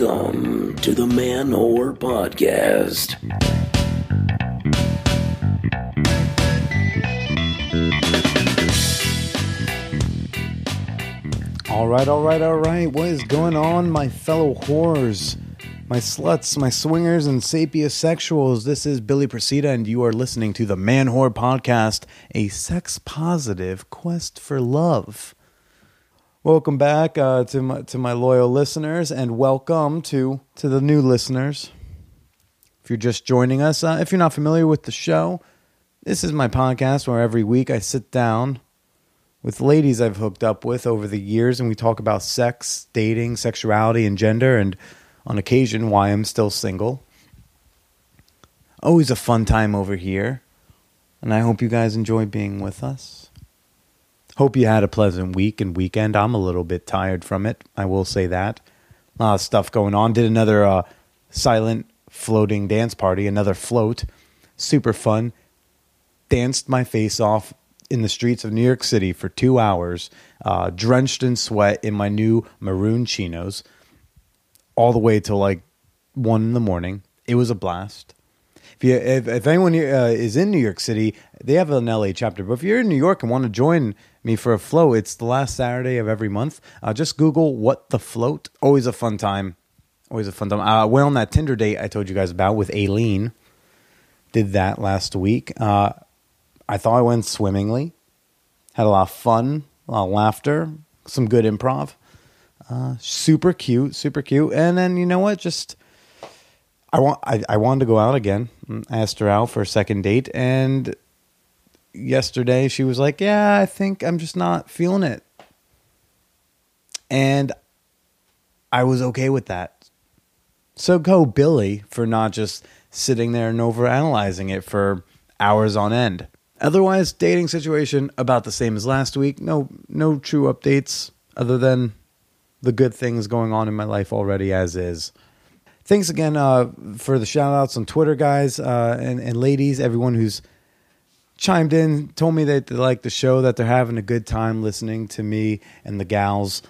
Welcome to the Man Whore Podcast. All right, all right, all right. What is going on, my fellow whores, my sluts, my swingers, and sapiosexuals? This is Billy Procida, and you are listening to the Man Whore Podcast, a sex positive quest for love. Welcome back uh, to my to my loyal listeners, and welcome to to the new listeners. If you're just joining us, uh, if you're not familiar with the show, this is my podcast where every week I sit down with ladies I've hooked up with over the years, and we talk about sex, dating, sexuality, and gender, and on occasion, why I'm still single. Always a fun time over here, and I hope you guys enjoy being with us. Hope you had a pleasant week and weekend. I'm a little bit tired from it, I will say that. A lot of stuff going on. Did another uh, silent floating dance party, another float. Super fun. Danced my face off in the streets of New York City for two hours, uh, drenched in sweat in my new maroon chinos, all the way till like one in the morning. It was a blast. If you, if, if anyone uh, is in New York City, they have an LA chapter. But if you're in New York and want to join me for a float, it's the last Saturday of every month. Uh, just Google "What the Float." Always a fun time. Always a fun time. I uh, went on that Tinder date I told you guys about with Aileen. Did that last week. Uh, I thought I went swimmingly. Had a lot of fun, a lot of laughter, some good improv. Uh, super cute, super cute. And then you know what? Just I want I, I wanted to go out again. I asked her out for a second date, and yesterday she was like, "Yeah, I think I'm just not feeling it," and I was okay with that. So go Billy for not just sitting there and overanalyzing it for hours on end. Otherwise, dating situation about the same as last week. No, no true updates other than the good things going on in my life already as is. Thanks again uh, for the shout outs on Twitter, guys uh, and, and ladies, everyone who's chimed in, told me that they like the show, that they're having a good time listening to me and the gals.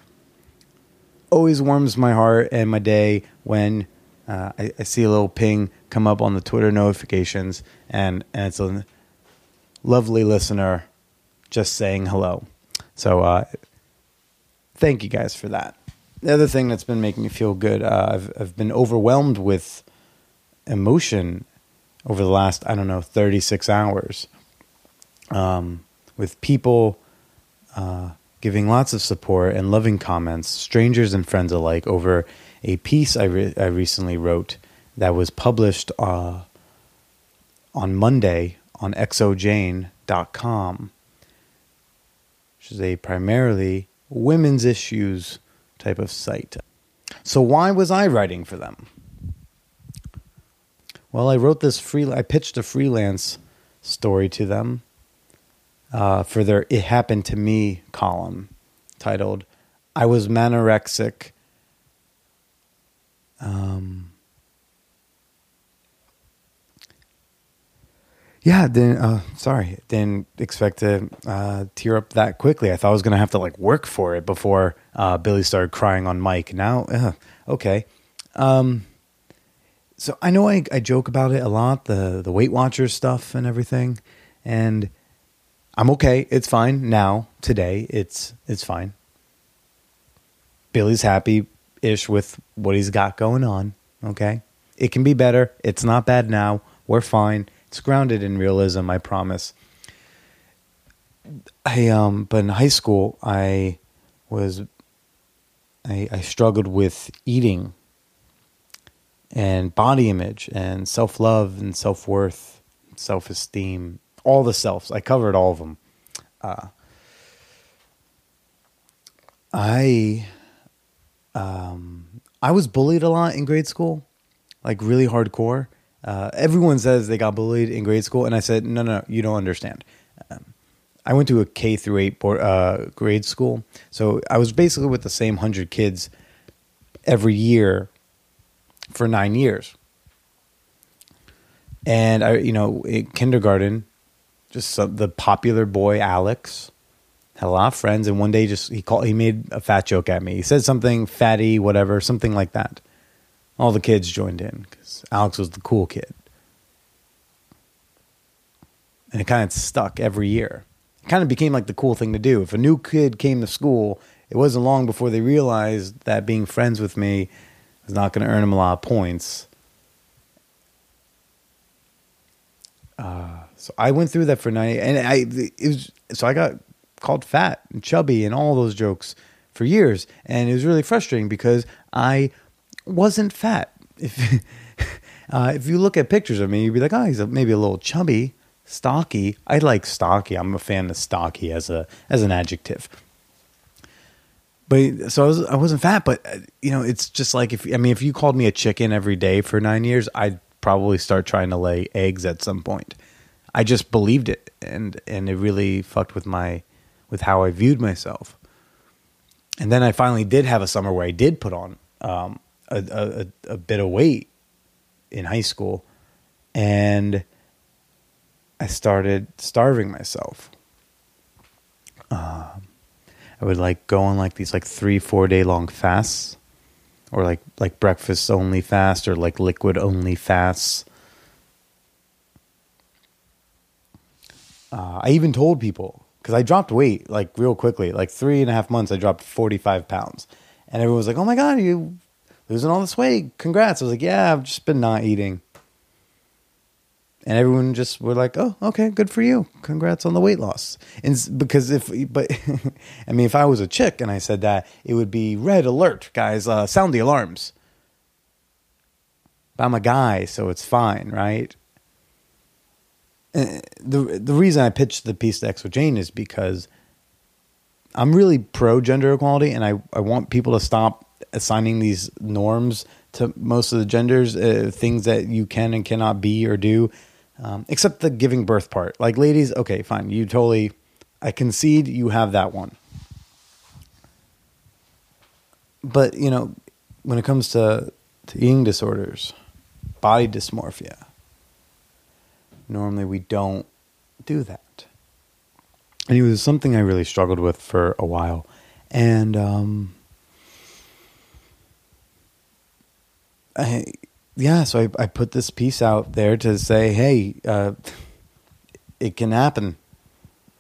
Always warms my heart and my day when uh, I, I see a little ping come up on the Twitter notifications, and, and it's a lovely listener just saying hello. So uh, thank you guys for that. The other thing that's been making me feel good, uh, I've, I've been overwhelmed with emotion over the last, I don't know, 36 hours. Um, with people uh, giving lots of support and loving comments, strangers and friends alike, over a piece I, re- I recently wrote that was published uh, on Monday on xoJane.com, which is a primarily women's issues type of site. So why was I writing for them? Well, I wrote this free. I pitched a freelance story to them uh, for their "It Happened to Me" column, titled "I Was Manorexic." Um, Yeah, didn't. Uh, sorry, didn't expect to uh, tear up that quickly. I thought I was gonna have to like work for it before uh, Billy started crying on mic. Now, uh, okay. Um, so I know I, I joke about it a lot, the the Weight Watchers stuff and everything, and I'm okay. It's fine now. Today, it's it's fine. Billy's happy ish with what he's got going on. Okay, it can be better. It's not bad now. We're fine it's grounded in realism, I promise. I um but in high school I was I, I struggled with eating and body image and self love and self worth, self esteem, all the selves. I covered all of them. Uh, I um, I was bullied a lot in grade school, like really hardcore. Uh, everyone says they got bullied in grade school, and I said, no, no, you don't understand. Um, I went to a K through eight board, uh, grade school, so I was basically with the same hundred kids every year for nine years. And I, you know, in kindergarten, just some, the popular boy Alex had a lot of friends, and one day just he called, he made a fat joke at me. He said something fatty, whatever, something like that. all the kids joined in because Alex was the cool kid. And it kind of stuck every year. It kind of became like the cool thing to do. If a new kid came to school, it wasn't long before they realized that being friends with me was not going to earn them a lot of points. Uh, so I went through that for nine, and I it was so I got called fat and chubby and all those jokes for years, and it was really frustrating because I wasn't fat. If uh, if you look at pictures of me, you'd be like, oh, he's a, maybe a little chubby, stocky. I like stocky. I'm a fan of stocky as a as an adjective. But so I was I wasn't fat, but uh, you know, it's just like if I mean, if you called me a chicken every day for nine years, I'd probably start trying to lay eggs at some point. I just believed it, and and it really fucked with my with how I viewed myself. And then I finally did have a summer where I did put on um, a, a, a bit of weight in high school, and I started starving myself. Um, I would like go on like these like three four day long fasts, or like like breakfast only fast, or like liquid only fasts. Uh, I even told people because I dropped weight like real quickly, like three and a half months. I dropped forty five pounds, and everyone was like, "Oh my god, you losing all this weight? Congrats!" I was like, "Yeah, I've just been not eating." and everyone just were like, "Oh, okay, good for you. Congrats on the weight loss." And because if, but I mean, if I was a chick and I said that, it would be red alert, guys. Uh, sound the alarms. But I'm a guy, so it's fine, right? The the reason I pitched the piece to xoJane is because I'm really pro gender equality, and I I want people to stop assigning these norms to most of the genders, uh, things that you can and cannot be or do um, except the giving birth part. Like, ladies, okay, fine. You totally, I concede you have that one. But, you know, when it comes to, to eating disorders, body dysmorphia, normally we don't do that. And it was something I really struggled with for a while. And, um, I, yeah, so I, I put this piece out there to say, hey, uh, it can happen.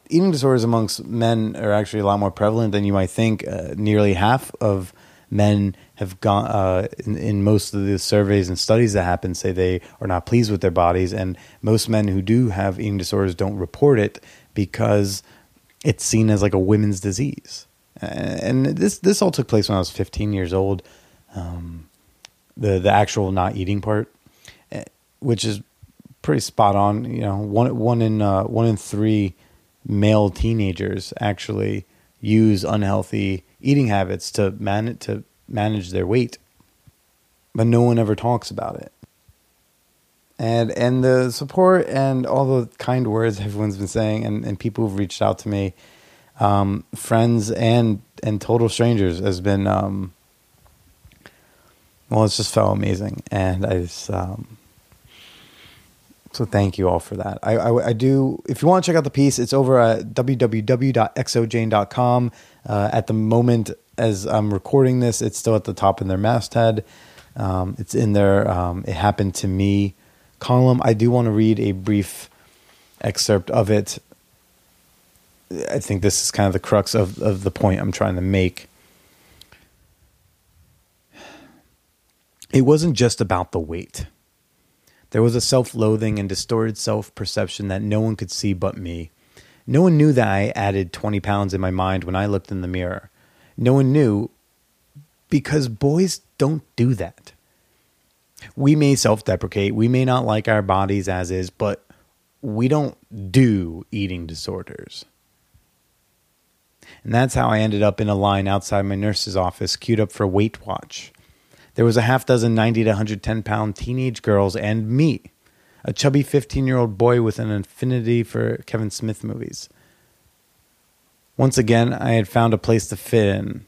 Eating disorders amongst men are actually a lot more prevalent than you might think. Uh, nearly half of men have gone uh, in, in, most of the surveys and studies that happen say they are not pleased with their bodies, and most men who do have eating disorders don't report it because it's seen as like a women's disease. And this this all took place when I was 15 years old. Um, the the actual not eating part, eh, which is pretty spot on. You know, one one in uh, one in three male teenagers actually use unhealthy eating habits to man to manage their weight, but no one ever talks about it. And and the support and all the kind words everyone's been saying, and, and people who've reached out to me, um, friends and and total strangers, has been um, well, it's just felt amazing, and I just um, so thank you all for that. I, I, I do. If you want to check out the piece, it's over at www.xoJane.com. Uh, at the moment, as I'm recording this, it's still at the top in their masthead. Um, it's in their um, "It Happened to Me" column. I do want to read a brief excerpt of it. I think this is kind of the crux of, of the point I'm trying to make. It wasn't just about the weight. There was a self loathing and distorted self perception that no one could see but me. No one knew that I added 20 pounds in my mind when I looked in the mirror. No one knew because boys don't do that. We may self deprecate, we may not like our bodies as is, but we don't do eating disorders. And that's how I ended up in a line outside my nurse's office, queued up for Weight Watch. There was a half dozen 90 to 110 pound teenage girls and me, a chubby 15 year old boy with an affinity for Kevin Smith movies. Once again, I had found a place to fit in,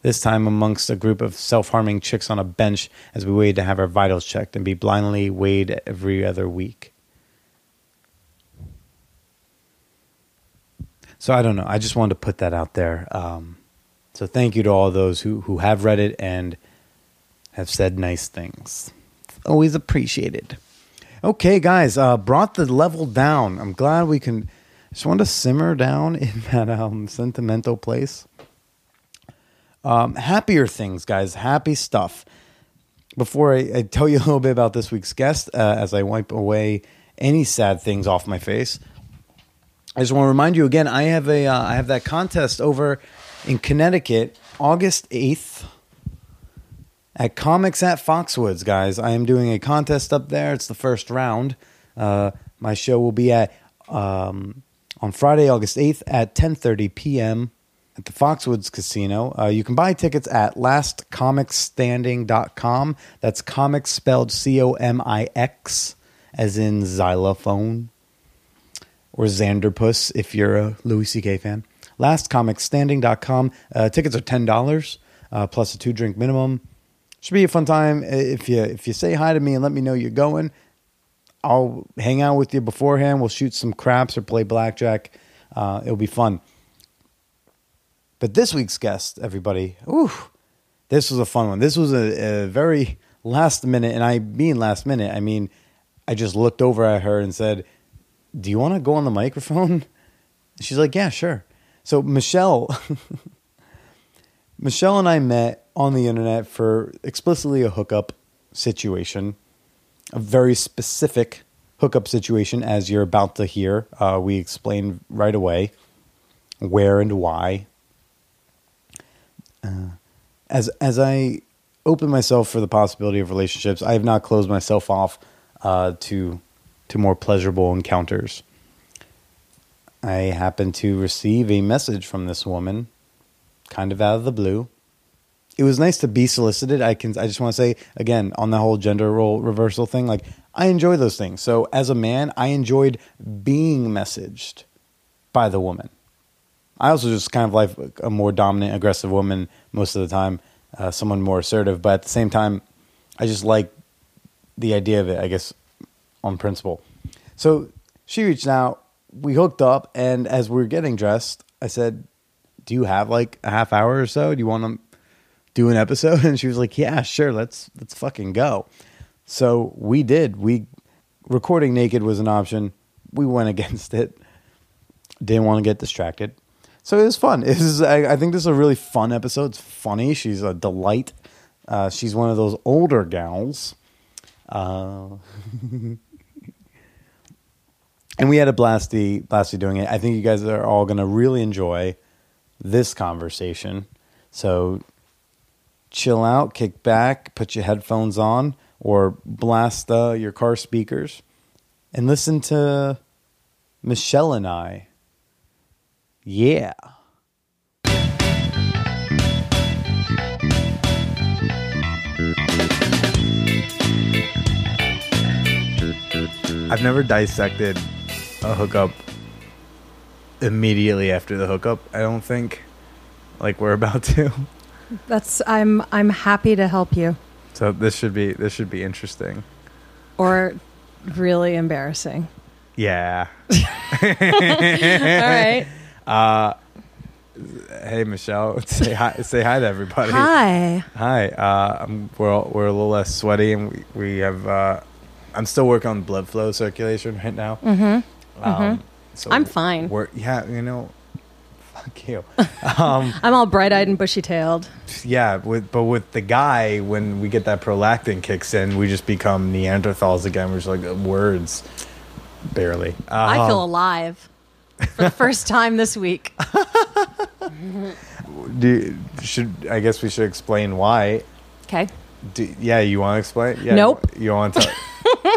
this time amongst a group of self harming chicks on a bench as we waited to have our vitals checked and be blindly weighed every other week. So I don't know. I just wanted to put that out there. Um, so thank you to all those who, who have read it and have said nice things. Always appreciated. Okay, guys, uh, brought the level down. I'm glad we can. Just want to simmer down in that um, sentimental place. Um, happier things, guys. Happy stuff. Before I, I tell you a little bit about this week's guest, uh, as I wipe away any sad things off my face, I just want to remind you again. I have a uh, I have that contest over in Connecticut, August eighth, at Comix at Foxwoods. Guys, I am doing a contest up there. It's the first round. Uh, my show will be at um, on Friday, August eighth at ten thirty p.m. at the Foxwoods Casino. Uh, you can buy tickets at lastcomixstanding.com. That's comics spelled C O M I X, as in xylophone or Xanderpuss if you're a Louis C.K. fan. LastComixStanding.com. Uh, tickets are ten dollars uh, plus a two drink minimum. Should be a fun time. If you if you say hi to me and let me know you're going, I'll hang out with you beforehand. We'll shoot some craps or play blackjack. Uh, it'll be fun. But this week's guest, everybody, ooh, this was a fun one. This was a, a very last minute, and I mean last minute. I mean, I just looked over at her and said, do you want to go on the microphone? She's like, yeah, sure. So Michelle, Michelle and I met on the internet for explicitly a hookup situation, a very specific hookup situation, as you're about to hear. Uh, we explain right away where and why. Uh, as as I open myself for the possibility of relationships, I have not closed myself off uh, to to more pleasurable encounters. I happened to receive a message from this woman, kind of out of the blue. It was nice to be solicited. I can. I just want to say again on the whole gender role reversal thing. Like I enjoy those things. So as a man, I enjoyed being messaged by the woman. I also just kind of like a more dominant, aggressive woman most of the time. Uh, someone more assertive, but at the same time, I just like the idea of it. I guess on principle. So she reached out, we hooked up, and as we were getting dressed, I said, Do you have like a half hour or so? Do you want to do an episode? And she was like, Yeah, sure, let's let's fucking go. So we did. We recording naked was an option. We went against it. Didn't want to get distracted. So it was fun. Was, I, I think this is a really fun episode. It's funny. She's a delight. Uh, she's one of those older gals. Uh, and we had a blasty blasty doing it. I think you guys are all going to really enjoy this conversation. So chill out, kick back, put your headphones on, or blast uh, your car speakers, and listen to Michelle and I. Yeah. I've never dissected a hookup immediately after the hookup. I don't think like we're about to. That's I'm I'm happy to help you. So this should be this should be interesting. Or really embarrassing. Yeah. All right. Uh hey Michelle, say hi say hi to everybody. Hi. Hi. Uh I'm, we're all, we're a little less sweaty and we, we have uh I'm still working on blood flow circulation right now. Mm-hmm. Um, so I'm fine. We're, yeah, you know, fuck you. um, I'm all bright-eyed and bushy-tailed. yeah, with but with the guy, when we get that prolactin kicks in, we just become Neanderthals again. We're just like uh, words, barely. I feel Um, alive for the first time this week. do, should I guess we should explain why? Okay. Do, yeah, you want to explain? Yeah, Nope. You want to?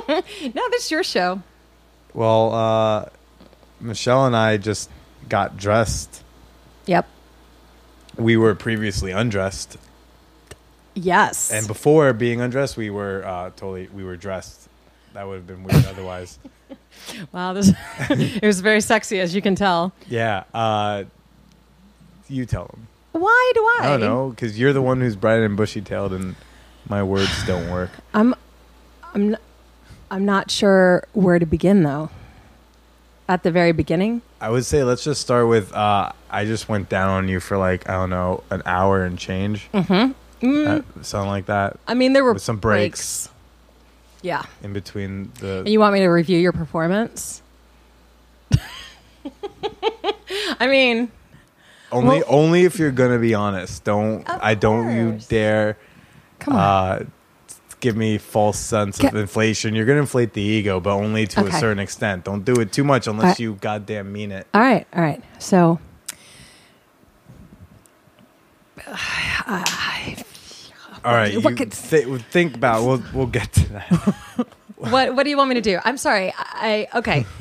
No, this is your show. well, uh, Michelle and I just got dressed. Yep. We were previously undressed. Yes. And before being undressed, we were uh, totally we were dressed. That would have been weird otherwise. wow, this it was very sexy as you can tell. Yeah. Uh, you tell them. Why do I? I don't know because you're the one who's bright and bushy tailed, and my words don't work. I'm I'm I'm not sure where to begin though. At the very beginning? I would say let's just start with. Uh, I just went down on you for like I don't know an hour and change. Mm-hmm. Uh, something like that I mean, there were with some breaks. Yeah. in between the. And you want me to review your performance? I mean, only, well- only if you're gonna be honest. Don't I don't you dare come on. uh, give me false sense of inflation. You're gonna inflate the ego, but only to a certain extent. Don't do it too much unless Alright. you goddamn mean it. all right, all right. So, All right, What could- thi- think about. We'll we'll get to that. what what do you want me to do? I'm sorry. I I- okay.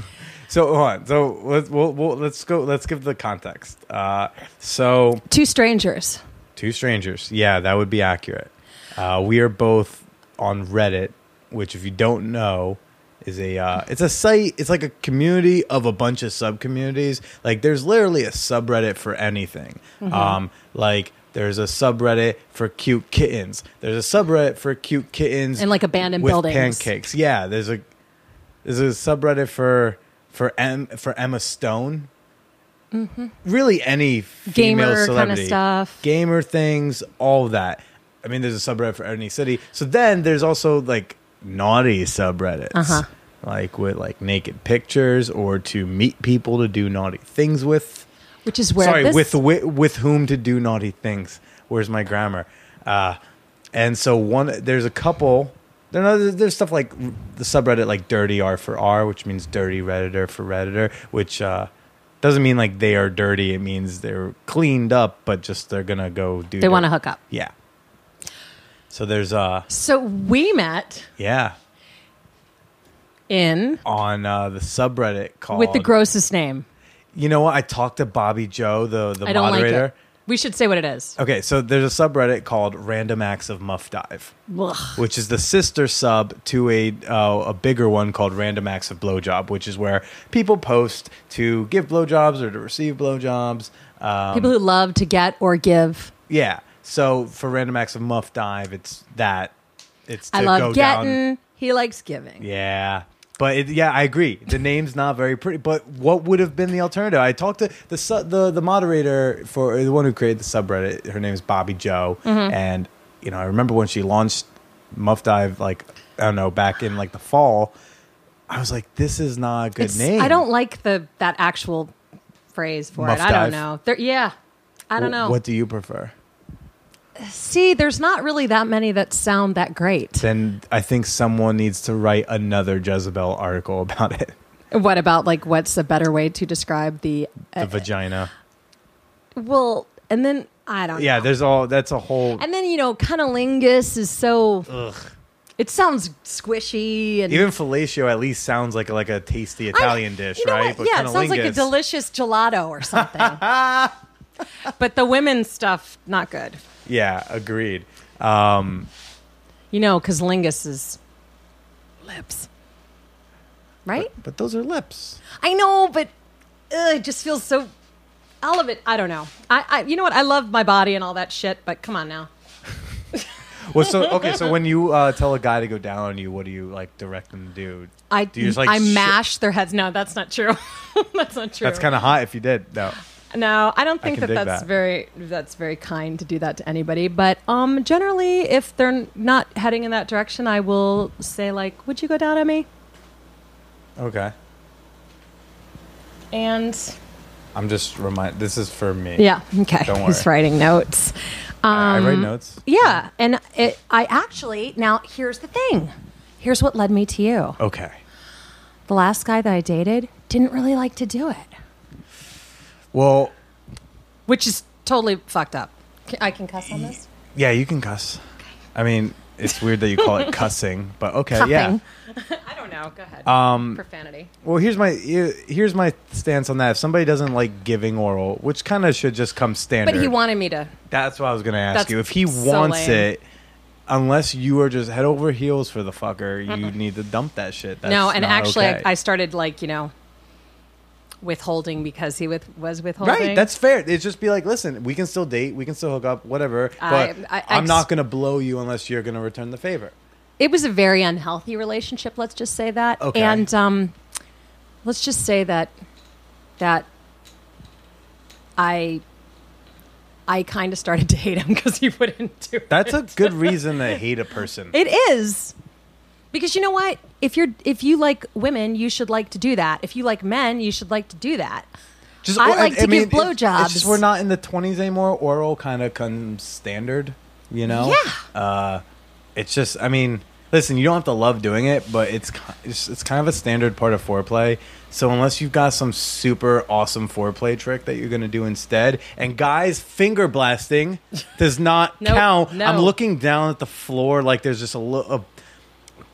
So hold on. So let's we'll, we'll, let's go. Let's give the context. Uh, so Two strangers. two strangers. Yeah, that would be accurate. Uh, we are both on Reddit, which, if you don't know, is a uh, it's a site. It's like a community of a bunch of sub communities. Like there's literally a subreddit for anything. Um, like there's a subreddit for cute kittens. There's a subreddit for cute kittens And, like, abandoned with buildings. pancakes. Yeah, there's a there's a subreddit for for M for Emma Stone. Really, any female Mm-hmm. Gamer kinda stuff. gamer things, all that. I mean, there's a subreddit for any city. So then there's also like naughty subreddits, Uh-huh. like with like naked pictures or to meet people to do naughty things with. Which is where Sorry, this, with, with with whom to do naughty things. Where's my grammar? Uh, and so one, there's a couple. There, there's there's stuff like the subreddit like dirty R for R, which means dirty redditor for redditor, which uh, doesn't mean like they are dirty. It means they're cleaned up, but just they're gonna go do. they want to hook up. Yeah. So there's uh So we met yeah in on uh, the subreddit called with the grossest name. You know what? I talked to Bobby Joe, the the I don't moderator. like it. We should say what it is. Okay, so there's a subreddit called Random Acts of Muff Dive, Ugh. which is the sister sub to a uh, a bigger one called Random Acts of Blowjob, which is where people post to give blowjobs or to receive blowjobs. Um, People who love to get or give. yeah. So for Random Acts of Muff Dive, it's that. It's to I go love down. getting. He likes giving. Yeah. But it, yeah, I agree. The name's not very pretty. But what would have been the alternative? I talked to the su- the the moderator for the one who created the subreddit. Her name is Bobby Joe, Mm-hmm. and you know I remember when she launched Muff Dive, like I don't know, back in like the fall. I was like, this is not a good It's- name. I don't like the that actual phrase for Muff it. I dive. don't know. There, yeah, I don't know. What do you prefer? See, there's not really that many that sound that great. Then I think someone needs to write another Jezebel article about it. What about like what's a better way to describe the? The Uh, vagina. well, and then I don't. Yeah, know. there's all. That's a whole. And then you know, cunnilingus is so. It sounds squishy and Even fellatio at least sounds like a, like a tasty Italian dish, you know right? what? Yeah, it sounds like a delicious gelato or something. but the women's stuff, not good. Yeah, agreed. Um, You know, because lingus is lips, right? but those are lips. I know, but ugh, it just feels so. All of it, I don't know. I, I, you know what? I love my body and all that shit, but come on now. Well, so okay, so when you uh, tell a guy to go down on you, what do you like direct them to do? I, Do you just, like, I sh- mash their heads. No, that's not true. that's not true. That's kind of hot if you did. No, No, I don't think can that that's that. very that's very kind to do that to anybody. But um, generally, if they're not heading in that direction, I will say like, "Would you go down on me?" okay. And I'm just remind. This is for me. yeah, okay. Don't He's worry. writing notes. I, I write Um, notes. Yeah, and it, I actually now here's the thing. Here's what led me to you. Okay. The last guy that I dated didn't really like to do it, Well, which is totally fucked up. Can, I can cuss on this. yeah, you can cuss. I mean, it's weird that you call it cussing, but okay, yeah. Cuffing. I don't know. Go ahead. Um, Profanity. Well, here's my here's my stance on that. If somebody doesn't like giving oral, which kind of should just come standard. But he wanted me to. That's what I was gonna ask That's you. If he so wants lame. it, unless you are just head over heels for the fucker, you need to dump that shit. That's no, and not actually, okay. I, I started like you know withholding because he with, was withholding. right. That's fair. It's just be like, listen, we can still date, we can still hook up, whatever. But I- am not gonna blow you unless you're gonna return the favor. it was a very unhealthy relationship. Let's just say that. Okay. And um, let's just say that that I I kind of started to hate him because he wouldn't do it. That's a good reason to hate a person. It is. Because you know what? If you're if you like women, you should like to do that. If you like men, you should like to do that. Just, I like to give it- It's blowjobs. just we're not in the twenties anymore. Oral kind of comes standard, you know. Yeah. Uh, it's just, I mean, listen, you don't have to love doing it, but it's it's, it's kind of a standard part of foreplay. So unless you've got some super awesome foreplay trick that you're going to do instead, and guys, finger blasting does not Nope, count. no. I'm looking down at the floor like there's just a, lo- a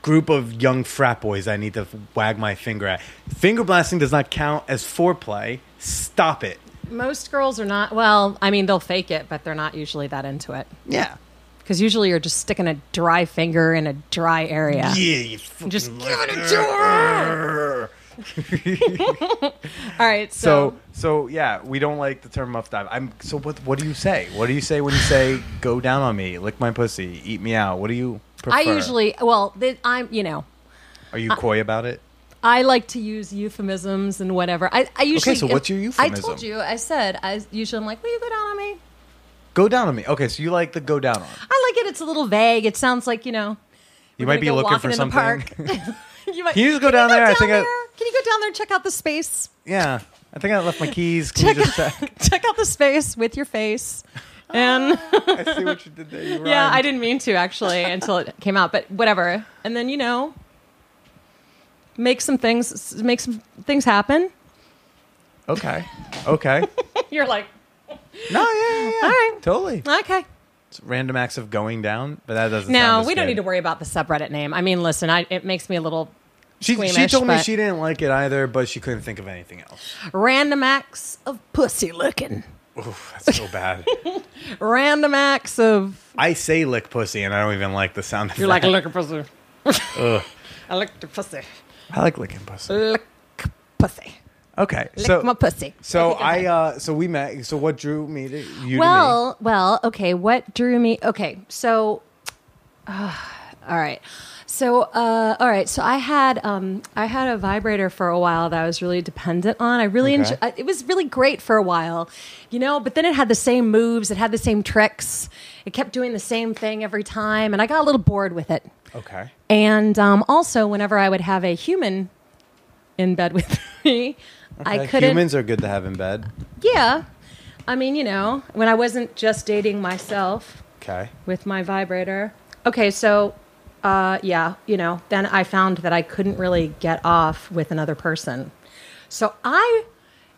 group of young frat boys I need to wag my finger at. Finger blasting does not count as foreplay. Stop it. Most girls are not. Well, I mean, they'll fake it, but they're not usually that into it. Yeah. Because usually you're just sticking a dry finger in a dry area. Yeah, you fucking Just give it to her. All right, So, so, so yeah, we don't like the term muff dive. I'm so. What? What do you say? What do you say when you say "go down on me, lick my pussy, eat me out"? What do you prefer? I usually, well, th- I'm, you know, are you coy about it? I like to use euphemisms and whatever. I, I usually. Okay, so what's your euphemism? I euphemism? told you. I said. I usually I'm like, will you go down on me? Go down on me. Okay, so you like the go down on. I like it. It's a little vague. It sounds like you know. You might be looking for in something. You might, Can you just go down there? I think I- there? Can you go down there and check out the space? yeah, I think I left my keys. Can Check you just out, check? check out the space with your face. And I see what you did there. You yeah, rhymed. I didn't mean to actually until it came out, but whatever. And then you know, make some things, make some things happen. Okay. Okay. You're like, No, yeah, yeah, yeah. All right. Totally. okay. It's random acts of going down, but that doesn't. No, we don't good. need to worry about the subreddit name. I mean, listen, I, it makes me a little She, she told me she didn't like it either, but she couldn't think of anything else. random acts of pussy licking. Oof, that's so bad. Random acts of I say lick pussy, and I don't even like the sound of you're like that. lick a pussy. Ugh. I licked a pussy. I like licking pussy. Lick pussy. Okay, Lick so my pussy. so Okay, go I ahead. uh so we met. So what drew me to you well, well, okay. What drew me? Okay, so, uh, all right. So, uh, all right. So I had um, I had a vibrator for a while that I was really dependent on. I really Okay. enjoy. I- It was really great for a while, you know. But then it had the same moves. It had the same tricks. It kept doing the same thing every time, and I got a little bored with it. Okay. And um, also, whenever I would have a human in bed with me, I couldn't. Humans are good to have in bed. Yeah. I mean, you know, when I wasn't just dating myself Okay. with my vibrator. Okay, so uh, yeah, you know, then I found that I couldn't really get off with another person. So I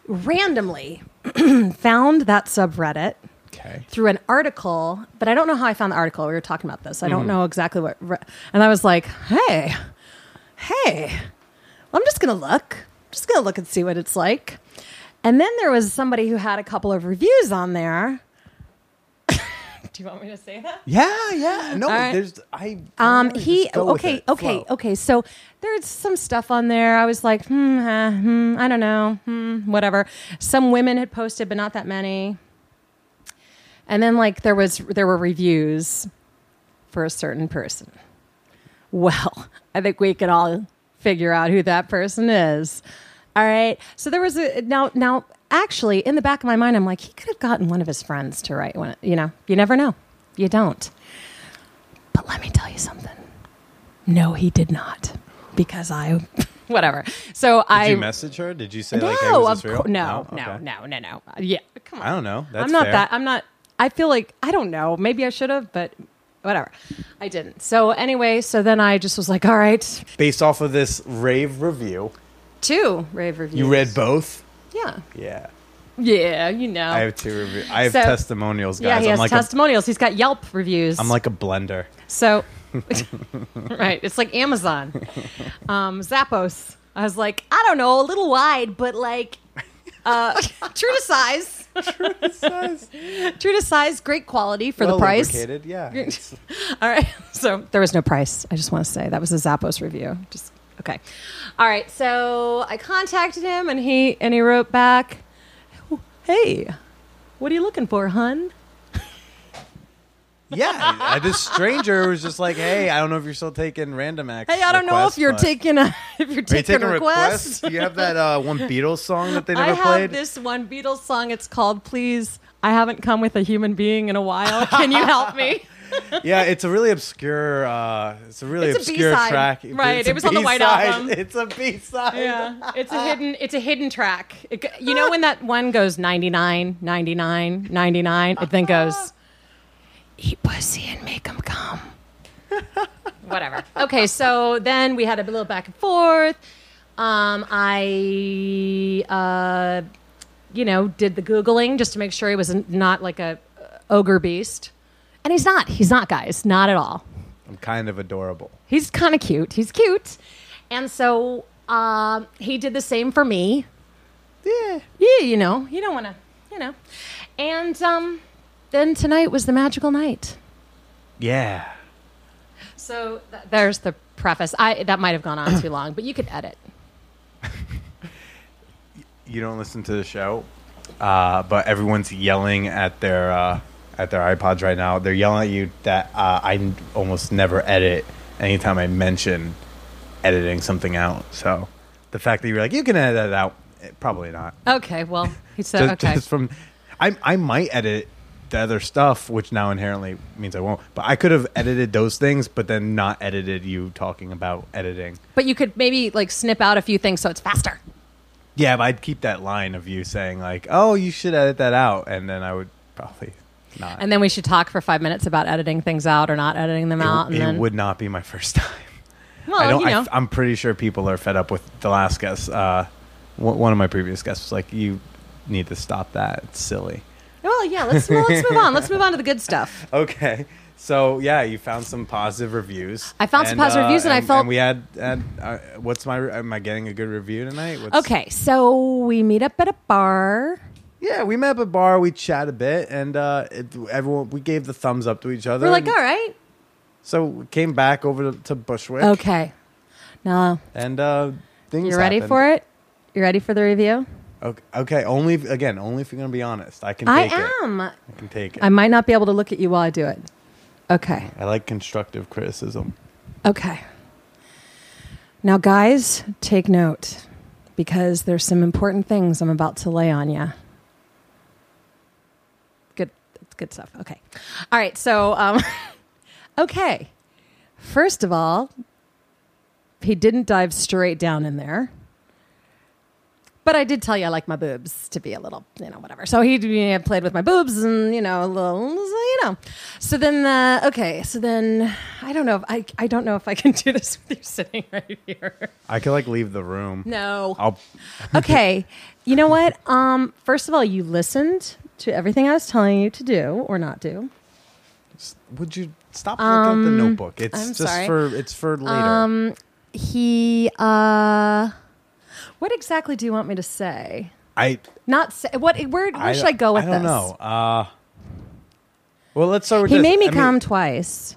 randomly found that subreddit Okay. through an article, but I don't know how I found the article. We were talking about this. I don't know exactly what. re- And I was like, hey, hey, I'm just going to look. just going to look and see what it's like. And then there was somebody who had a couple of reviews on there. Do you want me to say that? Yeah, yeah. No, All right. there's I. Um, he just go with okay, okay, flow. okay. So there's some stuff on there. I was like, hmm, uh, hmm I don't know, hmm, whatever. Some women had posted, but not that many. And then like there was there were reviews for a certain person. Well, I think we can all figure out who that person is. All right. So there was a now now actually in the back of my mind I'm like he could have gotten one of his friends to write one, you know. You never know. You don't. But let me tell you something. No, he did not. Because I whatever. So Did I you message her? Did you say no, like, hey, was this real? course, no, no, Okay. no, no, no. Yeah, come on. I don't know. That's I'm not fair. that. I'm not. I feel like I don't know. Maybe I should have, but whatever. I didn't. So anyway, so then I just was like, all right, Based off of this rave review, two rave reviews. you read both. Yeah, Yeah, yeah. You know. I have two reviews. I have So- testimonials, guys. yeah, he I'm has like testimonials. He's got Yelp reviews. a, I'm like a blender. So, right, it's like Amazon, um, Zappos. I was like, I don't know, a little wide, but like uh, true to size, true to size, True to size, great quality for the price. lubricated, Yeah. It's- All right, so there was no price. I just want to say that was a Zappos review. Just okay. All right, so I contacted him, and he and he wrote back, "Hey, what are you looking for, hun?" yeah. This stranger was just like, "Hey, I don't know if you're still taking random acts. Hey, I don't know if you're taking a if you're taking, taking requests. requests? You have that uh, one Beatles song that they I never have played? this one Beatles song. It's called "Please, I haven't come with a human being in a while. Can you help me? yeah, it's a really obscure. Uh, it's a really It's obscure B-side. track. Right, It's it a was on the White Album. It's a B side. yeah, it's a hidden it's a hidden track. It you know when that one goes 99, 99, 99, it then goes eat pussy and make them come. Whatever. Okay, so then we had a little back and forth. Um, I uh, you know, did the googling just to make sure he was not like a uh, ogre beast. And he's not. He's not, guys. Not at all. I'm kind of adorable. He's kind of cute. He's cute. And so um, he did the same for me. Yeah. Yeah, you know, you don't want to, you know. And um, then tonight was the magical night. Yeah. So th- there's the preface. I that might have gone on too long, but you could edit. You don't listen to the show, uh, but everyone's yelling at their uh, at their iPods right now. They're yelling at you that uh, I almost never edit anytime I mention editing something out. So the fact that you're like you can edit that out, eh, probably not. Okay, well, he said just, okay. just from I I might edit the other stuff, which now inherently means I won't. But I could have edited those things, but then not edited you talking about editing. But you could maybe like snip out a few things so it's faster. Yeah, but I'd keep that line of you saying like, "Oh, you should edit that out," and then I would probably not. And then we should talk for five minutes about editing things out or not editing them it, out. And it then, would not be my first time. well, I don't. you know, I, am pretty sure people are fed up with the last guest. Uh, one of my previous guests was like, "You need to stop that. It's silly." well, yeah. Let's well, let's move on. Let's move on to the good stuff. Okay. So yeah, you found some positive reviews. I found some positive reviews and I felt- we had. had uh, what's my? Am I getting a good review tonight? What's, Okay, so we meet up at a bar. Yeah, we met up at a bar. We chat a bit, and uh, it, everyone we gave the thumbs up to each other. We're like, all right, So we came back over to, to Bushwick. okay. Now And uh, things. you ready happened. for it? You ready for the review? Okay, okay. Only if- again, only if you're gonna be honest. I can I take it. am. I can take it. I might not be able to look at you while I do it. Okay. I like constructive criticism. Okay. Now, guys, take note because there's some important things I'm about to lay on you. Good, that's good stuff. Okay. All right. So, um, okay. First of all, he didn't dive straight down in there. But I did tell you I like my boobs to be a little, you know, whatever. So he you know, played with my boobs and, you know, a little, you know. So then, uh, okay. So then, I don't know. If I, I don't know if I can do this with you sitting right here. I could like leave the room. No. I'll. okay. You know what? Um, first of all, you listened to everything I was telling you to do or not do. Would you stop looking at the notebook? It's I'm just sorry. for it's for later. Um, he, uh, what exactly do you want me to say? I Not say, what, where, where should I go with this? I don't this? know. Uh, well, let's start with He this. made me I mean- come twice.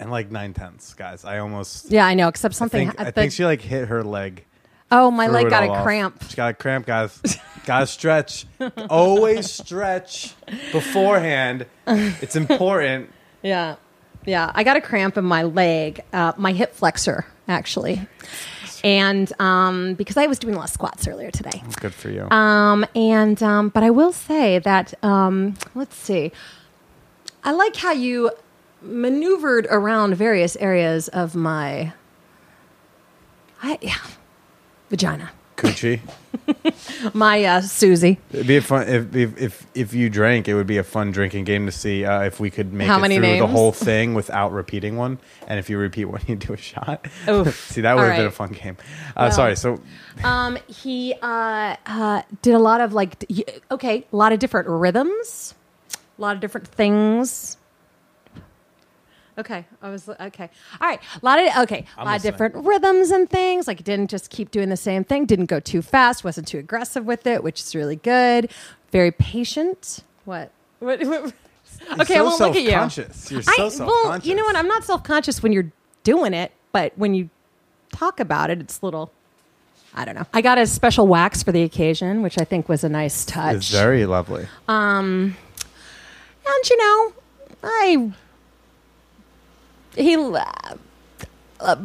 and like nine tenths, guys. I almost. Yeah, I know, except I something. think, uh, I think she like hit her leg. oh, my leg got a off. cramp. She got a cramp, guys. Gotta stretch. Always stretch beforehand. It's important. Yeah. Yeah. I got a cramp in my leg, uh, my hip flexor, actually. And um, because I was doing a lot of squats earlier today. Good for you. Um, and um, but I will say that um, let's see. I like how you maneuvered around various areas of my I, yeah, vagina. Coochie. My uh, Susie. It'd be a fun if, if if if you drank. It would be a fun drinking game to see uh, if we could make How it many through the names? whole thing without repeating one. And if you repeat one, you do a shot. Oof. see, that would All have been a right. fun game. Uh, sorry. So Um, he uh, uh, did a lot of like, d- y- okay, a lot of different rhythms, a lot of different things. Okay, I was okay. All right, a lot of okay, a I'm lot of different rhythms and things. Like, didn't just keep doing the same thing. Didn't go too fast. Wasn't too aggressive with it, which is really good. Very patient. What? What? what- okay, I won't look at you. self-conscious. You're I, so well, self-conscious. you know what? I'm not self conscious when you're doing it, but when you talk about it, it's a little. I don't know. I got a special wax for the occasion, which I think was a nice touch. It's very lovely. Um, and you know, I he. Uh,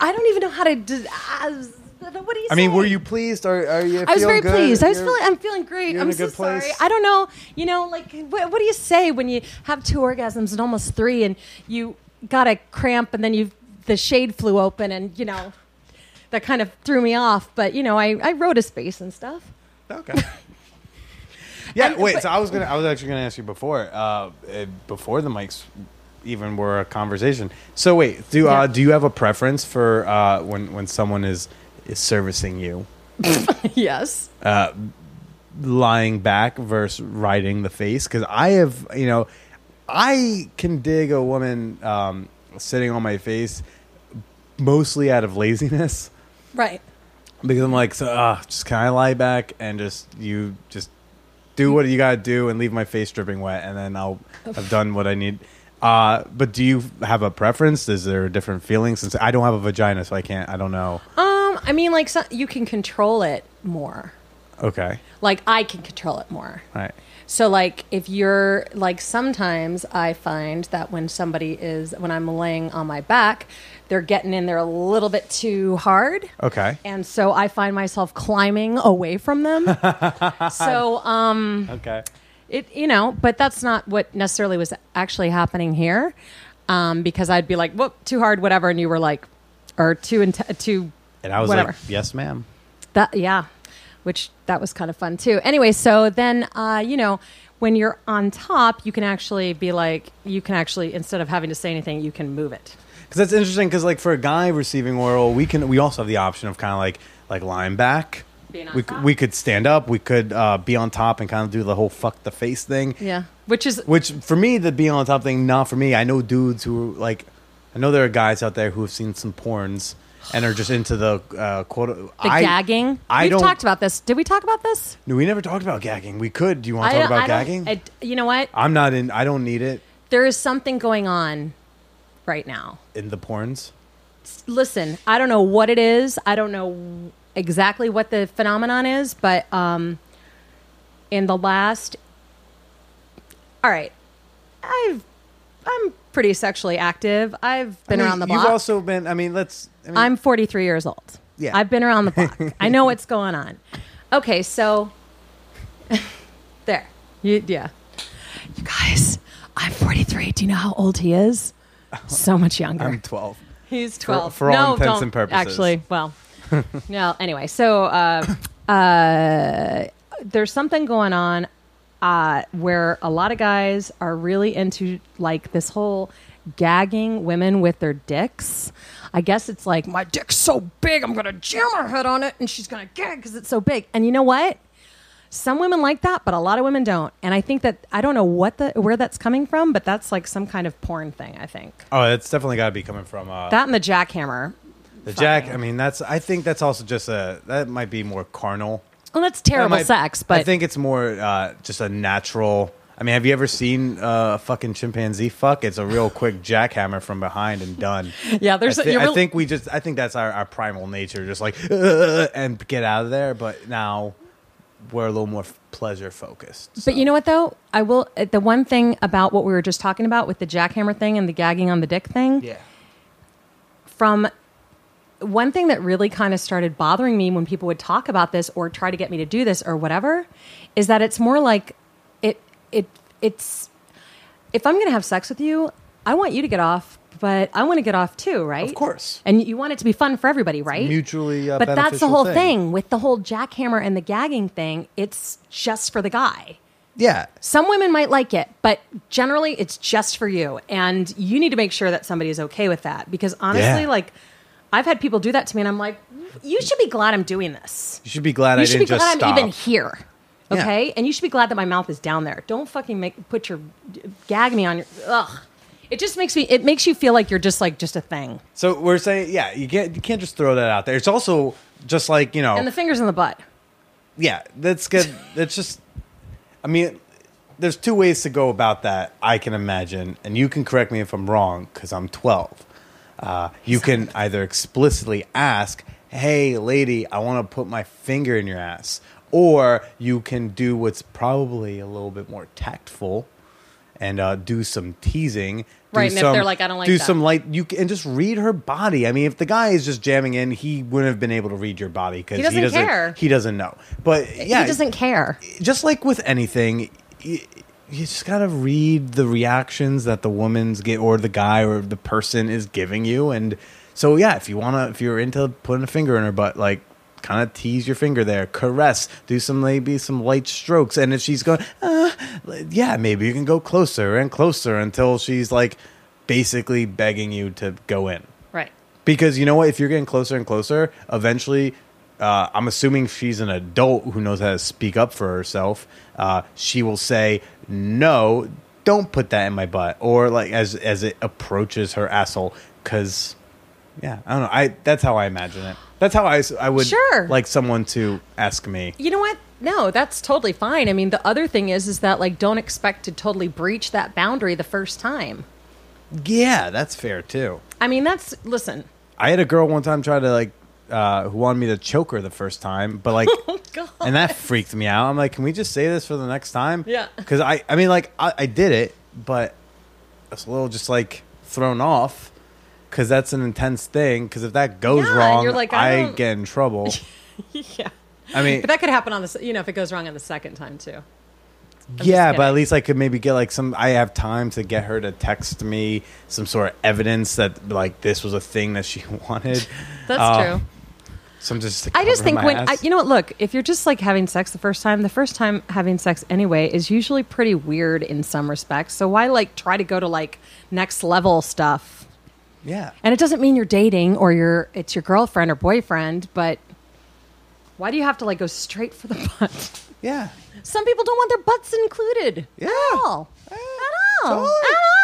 I don't even know how to. d- Uh, What do you I mean, were you pleased? Are, are you? I was very good? pleased. I was You're- feeling. I'm feeling great. I'm so good place? sorry. I don't know. You know, like what, what do you say when you have two orgasms and almost three, and you got a cramp, and then you the shade flew open, and you know that kind of threw me off. But you know, I I wrote a space and stuff. Okay. yeah. And- wait. but- so I was gonna. I was actually gonna ask you before. Uh, eh, before the mics even were a conversation. So wait. Do Yeah. uh, do you have a preference for uh, when when someone is is servicing you? yes. uh, lying back versus riding the face because I have you know I can dig a woman um, sitting on my face mostly out of laziness Right. because I'm like so uh, just can I lie back and just you just do what you gotta do and leave my face dripping wet and then I'll have done what I need. Uh, but do you have a preference? Is there a different feeling? Since I don't have a vagina, so I can't. I don't know. Um, I mean, like so, you can control it more. Okay, Like I can control it more. Right. So like if you're like sometimes I find that when somebody is when I'm laying on my back, they're getting in there a little bit too hard. Okay. And so I find myself climbing away from them. so um Okay. It you know, but that's not what necessarily was actually happening here. Um because I'd be like, "Whoop, too hard, whatever." And you were like or too int- too And I was whatever. like, yes, ma'am. That yeah, which that was kind of fun too. Anyway, so then uh, you know when you're on top, you can actually be like you can actually instead of having to say anything, you can move it. Because that's interesting. Because like for a guy receiving oral, we can we also have the option of kind of like like lying back. Being on we, top. we could stand up. We could uh, be on top and kind of do the whole fuck the face thing. Yeah, which is Which for me, the being on top thing, not for me. I know dudes who are like, I know there are guys out there who have seen some porns and are just into the uh, quote. the I, gagging. I We've don't. talked about this. Did we talk about this? no, we never talked about gagging. We could. Do you want to I- talk about I gagging? I- you know what? I'm not in. I don't need it There is something going on right now. in the porns. listen, I don't know what it is. I don't know exactly what the phenomenon is, but um, in the last, all right, I've I'm pretty sexually active. I've been I mean, around the block. You've also been. I mean, let's. I mean, I'm 43 years old. Yeah. I've been around the block. I know what's going on. Okay, so there. You, yeah. You guys, I'm 43. Do you know how old he is? So much younger. I'm 12. He's 12. for all no, intents don't, and purposes. Actually, well, no. Anyway, so uh, uh, there's something going on uh, where a lot of guys are really into like this whole gagging women with their dicks. I guess it's like my dick's so big, I'm gonna jam her head on it, and she's gonna gag because it's so big. And you know what? Some women like that, but a lot of women don't. And I think that I don't know what the where that's coming from, but that's like some kind of porn thing. I think Oh, it's definitely got to be coming from uh, that and the jackhammer. The Jack. I mean, that's. I think that's also just a. That might be more carnal. Well, that's That terrible might- sex, but I think it's more uh, just a natural. I mean, have you ever seen uh, a fucking chimpanzee fuck? It's a real quick jackhammer from behind and done. yeah, there's. I, a, thi- you're I think we just. I think that's our, our primal nature, just like and get out of there. But now we're a little more pleasure focused. But you know what though? I will. uh, The one thing about what we were just talking about with the jackhammer thing and the gagging on the dick thing, yeah, from one thing that really kind of started bothering me when people would talk about this or try to get me to do this or whatever, is that it's more like it. It. It's. If I'm going to have sex with you, I want you to get off, but I want to get off too, right? Of course. And you want it to be fun for everybody, right? mutually. Uh, but that's the whole thing. with the whole jackhammer and the gagging thing. It's just for the guy. Yeah, Some women might like it, but generally it's just for you. And you need to make sure that somebody is okay with that. Because honestly, Yeah. like, I've had people do that to me, and I'm like, you should be glad I'm doing this. you should be glad You I should be glad I'm stop. even here. Yeah. Okay? And you should be glad that my mouth is down there. Don't fucking make put your gag me on your ugh. It just makes me it makes you feel like you're just like just a thing. So we're saying, yeah, you can't you can't just throw that out there. It's also just like you know, And the fingers in the butt. yeah, that's good. That's just, I mean, there's two ways to go about that. I can imagine, and you can correct me if I'm wrong because I'm 12. Uh, you can either explicitly ask, "Hey, lady, I want to put my finger in your ass," or you can do what's probably a little bit more tactful and uh, do some teasing. Right, and if they're like, "I don't like do that." some light you c- and just read her body. I mean, if the guy is just jamming in, he wouldn't have been able to read your body because He doesn't care. He doesn't know. But yeah, he doesn't care. just like with anything, you, just gotta read the reactions that the woman's get or the guy or the person is giving you. And so, yeah, if you wanna, if you're into putting a finger in her butt, like kind of tease your finger there, caress, do some maybe some light strokes. And if she's going, uh, yeah, maybe you can go closer and closer until she's like basically begging you to go in. Right. Because you know what? If you're getting closer and closer, eventually, uh, I'm assuming she's an adult who knows how to speak up for herself. Uh, she will say, "No, don't put that in my butt," or like as as it approaches her asshole. Because, yeah, I don't know. I that's how I imagine it. That's how I I would Sure. like someone to ask me. You know what? No, that's totally fine. I mean, the other thing is, is that like, don't expect to totally breach that boundary the first time. Yeah, that's fair too. I mean, that's listen. I had a girl one time try to like uh, who wanted me to choke her the first time, but like, Oh and that freaked me out. I'm like, can we just say this for the next time? Yeah. Because I, I mean, like, I, I did it, but I was a little just like thrown off because that's an intense thing. Because if that goes Yeah, wrong, you're like, I I, get in trouble. yeah. I mean, But that could happen on the, you know, if it goes wrong on the second time too. I'm yeah, but at least I could maybe get like some. I have time to get her to text me some sort of evidence that like this was a thing that she wanted. That's Uh, true. Some just. to I just think when. I, you know what, look, if you're just like having sex the first time, the first time having sex anyway is usually pretty weird in some respects. So why like try to go to like next level stuff? yeah. And it doesn't mean you're dating or you're it's your girlfriend or boyfriend, but why do you have to like go straight for the butt? Yeah. Some people don't want their butts included. Yeah. At all. Yeah, At all. totally.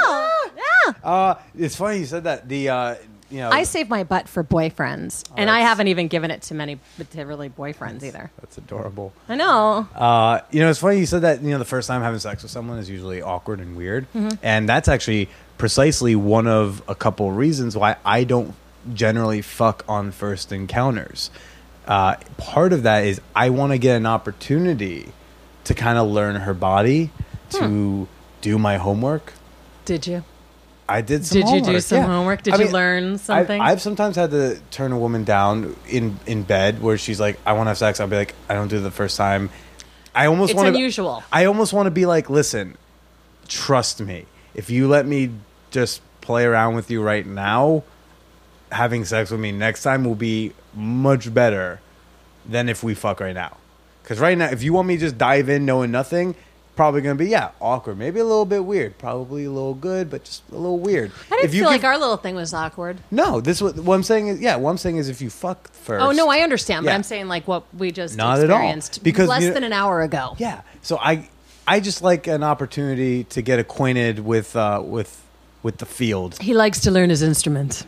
At all. Yeah. Uh, it's funny you said that. The uh, you know, I save my butt for boyfriends, and I that's- haven't even given it to many, to really boyfriends either. that's adorable. I know. Uh, you know, it's funny you said that. You know, the first time having sex with someone is usually awkward and weird, Mm-hmm. and that's actually precisely one of a couple reasons why I don't generally fuck on first encounters. Uh, part of that is I want to get an opportunity to kind of learn her body, to Hmm. do my homework. Did you? I did some Did you do some yeah. homework? Did I you mean, learn I've- something? I've, sometimes had to turn a woman down in in bed where she's like, "I want to have sex." I'll be like, "I don't do it the first time." I almost It's want unusual. I almost want to be like, "Listen, trust me. If you let me just play around with you right now, having sex with me next time will be much better than if we fuck right now." Because right now, if you want me to just dive in knowing nothing, probably gonna be yeah awkward, maybe a little bit weird, probably a little good, but just a little weird. I didn't if you feel like our little thing was awkward. no, this what what I'm saying is yeah. What I'm saying is if you fuck first. Oh no, I understand, but I'm saying like what we just Not at all. Because less you know- than an hour ago. Yeah. So I I just like an opportunity to get acquainted with uh with with the field. He likes to learn his instrument.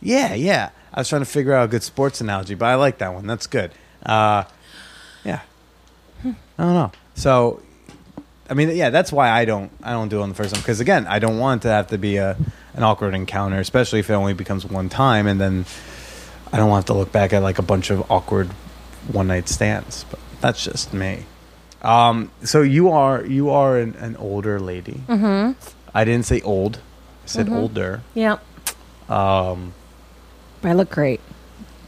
Yeah, yeah. I was trying to figure out a good sports analogy, but I like that one. That's good. Uh, yeah. I don't know. So, I mean, yeah, that's why I don't I don't do it on the first time because again, I don't want to have to be a an awkward encounter, especially if it only becomes one time, and then I don't want to look back at like a bunch of awkward one night stands. But that's just me. Um, so you are you are an, an older lady. Mm-hmm. I didn't say old. I said older. Yeah, Um, I look great.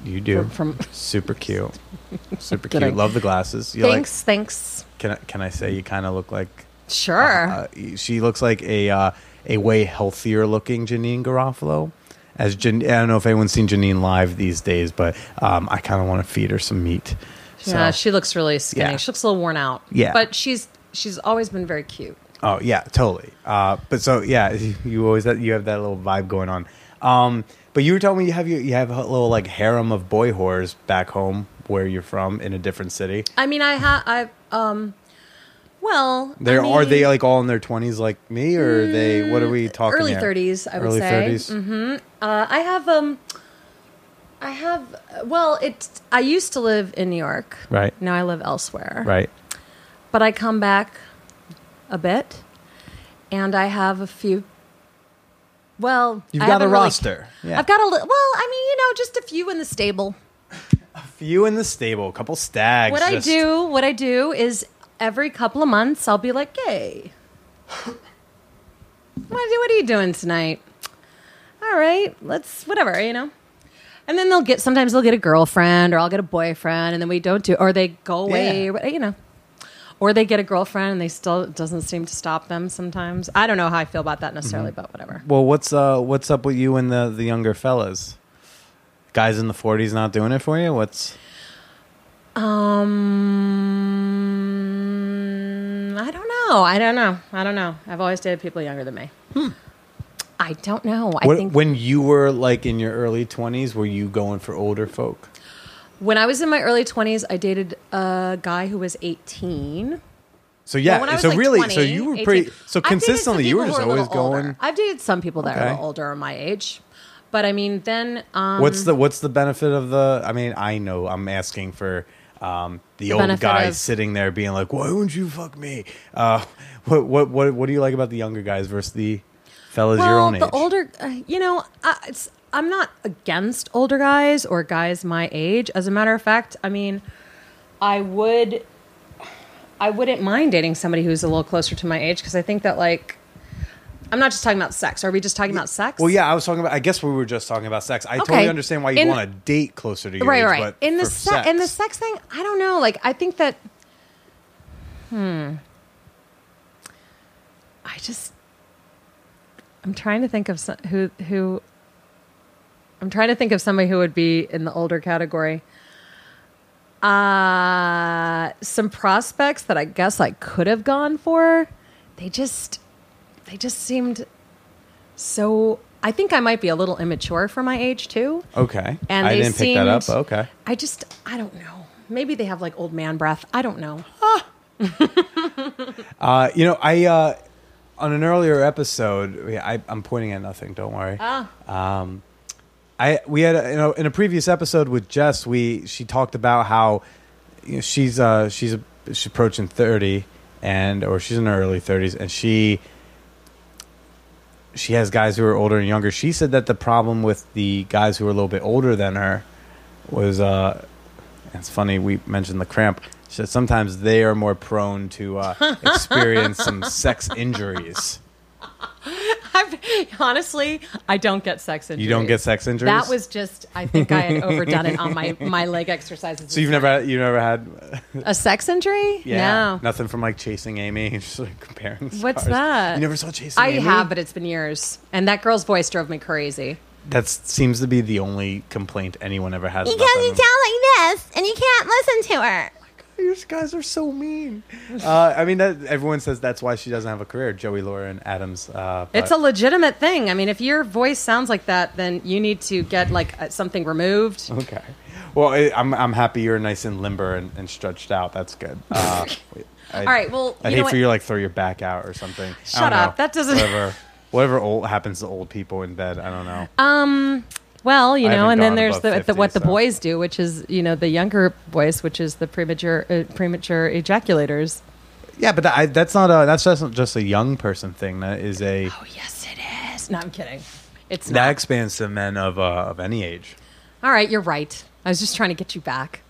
you do. From, from Super cute. Super cute. Love the glasses. You thanks, thanks. Can I, can I say you kind of look like? Sure. Uh, she looks like a uh, a way healthier looking Janeane Garofalo. As Jan- I don't know if anyone's seen Janeane live these days, but um, I kind of want to feed her some meat. yeah, So- she looks really skinny. Yeah. She looks a little worn out. Yeah. but she's she's always been very cute. Oh yeah, totally. Uh, but so yeah, you always you have that little vibe going on. Um, but you were telling me you have you, you have a little like harem of boy whores back home where you're from in a different city. I mean, I have I um, well, I There are they like all in their twenties like me, or are they? What are we talking? About? Early thirties? I would Early say. 30s? Mm-hmm. Uh, I have um, I have well, it. I used to live in New York. Right. Now I live elsewhere. Right. but I come back a bit, and I have a few. Well, You've I got a haven't really- roster. Yeah. I've got a li- well. I mean, you know, just a few in the stable. A few in the stable, a couple stags. What I do, what I do is every couple of months, I'll be like, "Hey, what, what are you doing tonight? All right, let's whatever, you know. And then they'll get sometimes they'll get a girlfriend or I'll get a boyfriend and then we don't do or they go away, Yeah. or, you know. Or they get a girlfriend and they still doesn't seem to stop them sometimes. I don't know how I feel about that necessarily, but whatever. Well, what's uh what's up with you and the the younger fellas? Guys in the forties not doing it for you? What's Um, I don't know. I don't know. I don't know. I've always dated people younger than me. I don't know. I what, think when you were like in your early twenties, were you going for older folk? when I was in my early 20s, I dated a guy who was 18. So yeah, Well, when I was so like really, 20, so you were 18 pretty, so I've dated some consistently, you were just are a always older. going. I've dated some people that are Okay. little older or my age. But I mean, then um, What's the what's the benefit of the? I mean, I know I'm asking for um, the, The old guys of- sitting there being like, "Why wouldn't you fuck me?" Uh, what what what what do you like about the younger guys versus the fellas well, your own age? the older, uh, you know, uh, it's, I'm not against older guys or guys my age. As a matter of fact, I mean, I would, I wouldn't mind dating somebody who's a little closer to my age because I think that like, I'm not just talking about sex. Are we just talking about sex? Well, yeah, I was talking about. I guess we were just talking about sex. I totally understand why you In- want to date closer to your right, age, right. but in the for se- sex, in the sex thing, I don't know. Like, I think that, hmm, I just, I'm trying to think of some, who who. I'm trying to think of somebody who would be in the older category. Uh some prospects that I guess I could have gone for. They just, they just seemed so. I think I might be a little immature for my age too. okay, And I they didn't pick that up. seemed- Okay, I just, I don't know. Maybe they have like old man breath. I don't know. uh, you know, I uh, on an earlier episode, I, I'm pointing at nothing. Don't worry. Ah. Um, I we had a, you know in a previous episode with Jess, we she talked about how you know, she's uh she's she's approaching thirty and or she's in her early thirties and she she has guys who are older and younger. She said that the problem with the guys who are a little bit older than her was uh it's funny we mentioned the cramp. She said sometimes they are more prone to uh, experience some sex injuries. I've, honestly, I don't get sex injuries. You don't get sex injuries. That was just, I think I had overdone it on my, my leg exercises. so you've never you never had a sex injury? Yeah. No. Nothing from like chasing Amy. Just like comparing. What's that? You never saw chasing I Amy? have, but it's been years. And that girl's voice drove me crazy. That seems to be the only complaint anyone ever has. about Because that you movie. sound like this and you can't listen to her. You guys are so mean. uh, I mean, that everyone says that's why she doesn't have a career. Joey Lauren Adams. Uh, It's a legitimate thing. I mean, if your voice sounds like that, then you need to get like uh, something removed. okay. Well, I, I'm I'm happy you're nice and limber and, and stretched out. That's good. Uh, I, All right, well, I'd hate know for you to like throw your back out or something. Shut don't know. up. That doesn't- Whatever. Whatever old happens to old people in bed. I don't know. Um, well, you know, and then there's the, 50, the what the boys do, which is you know the younger boys, which is the premature uh, premature ejaculators. Yeah, but I, that's not a that's just just a young person thing. That is a Oh yes, it is. No, I'm kidding. It's that not. expands to men of uh, of any age. All right, you're right. I was just trying to get you back.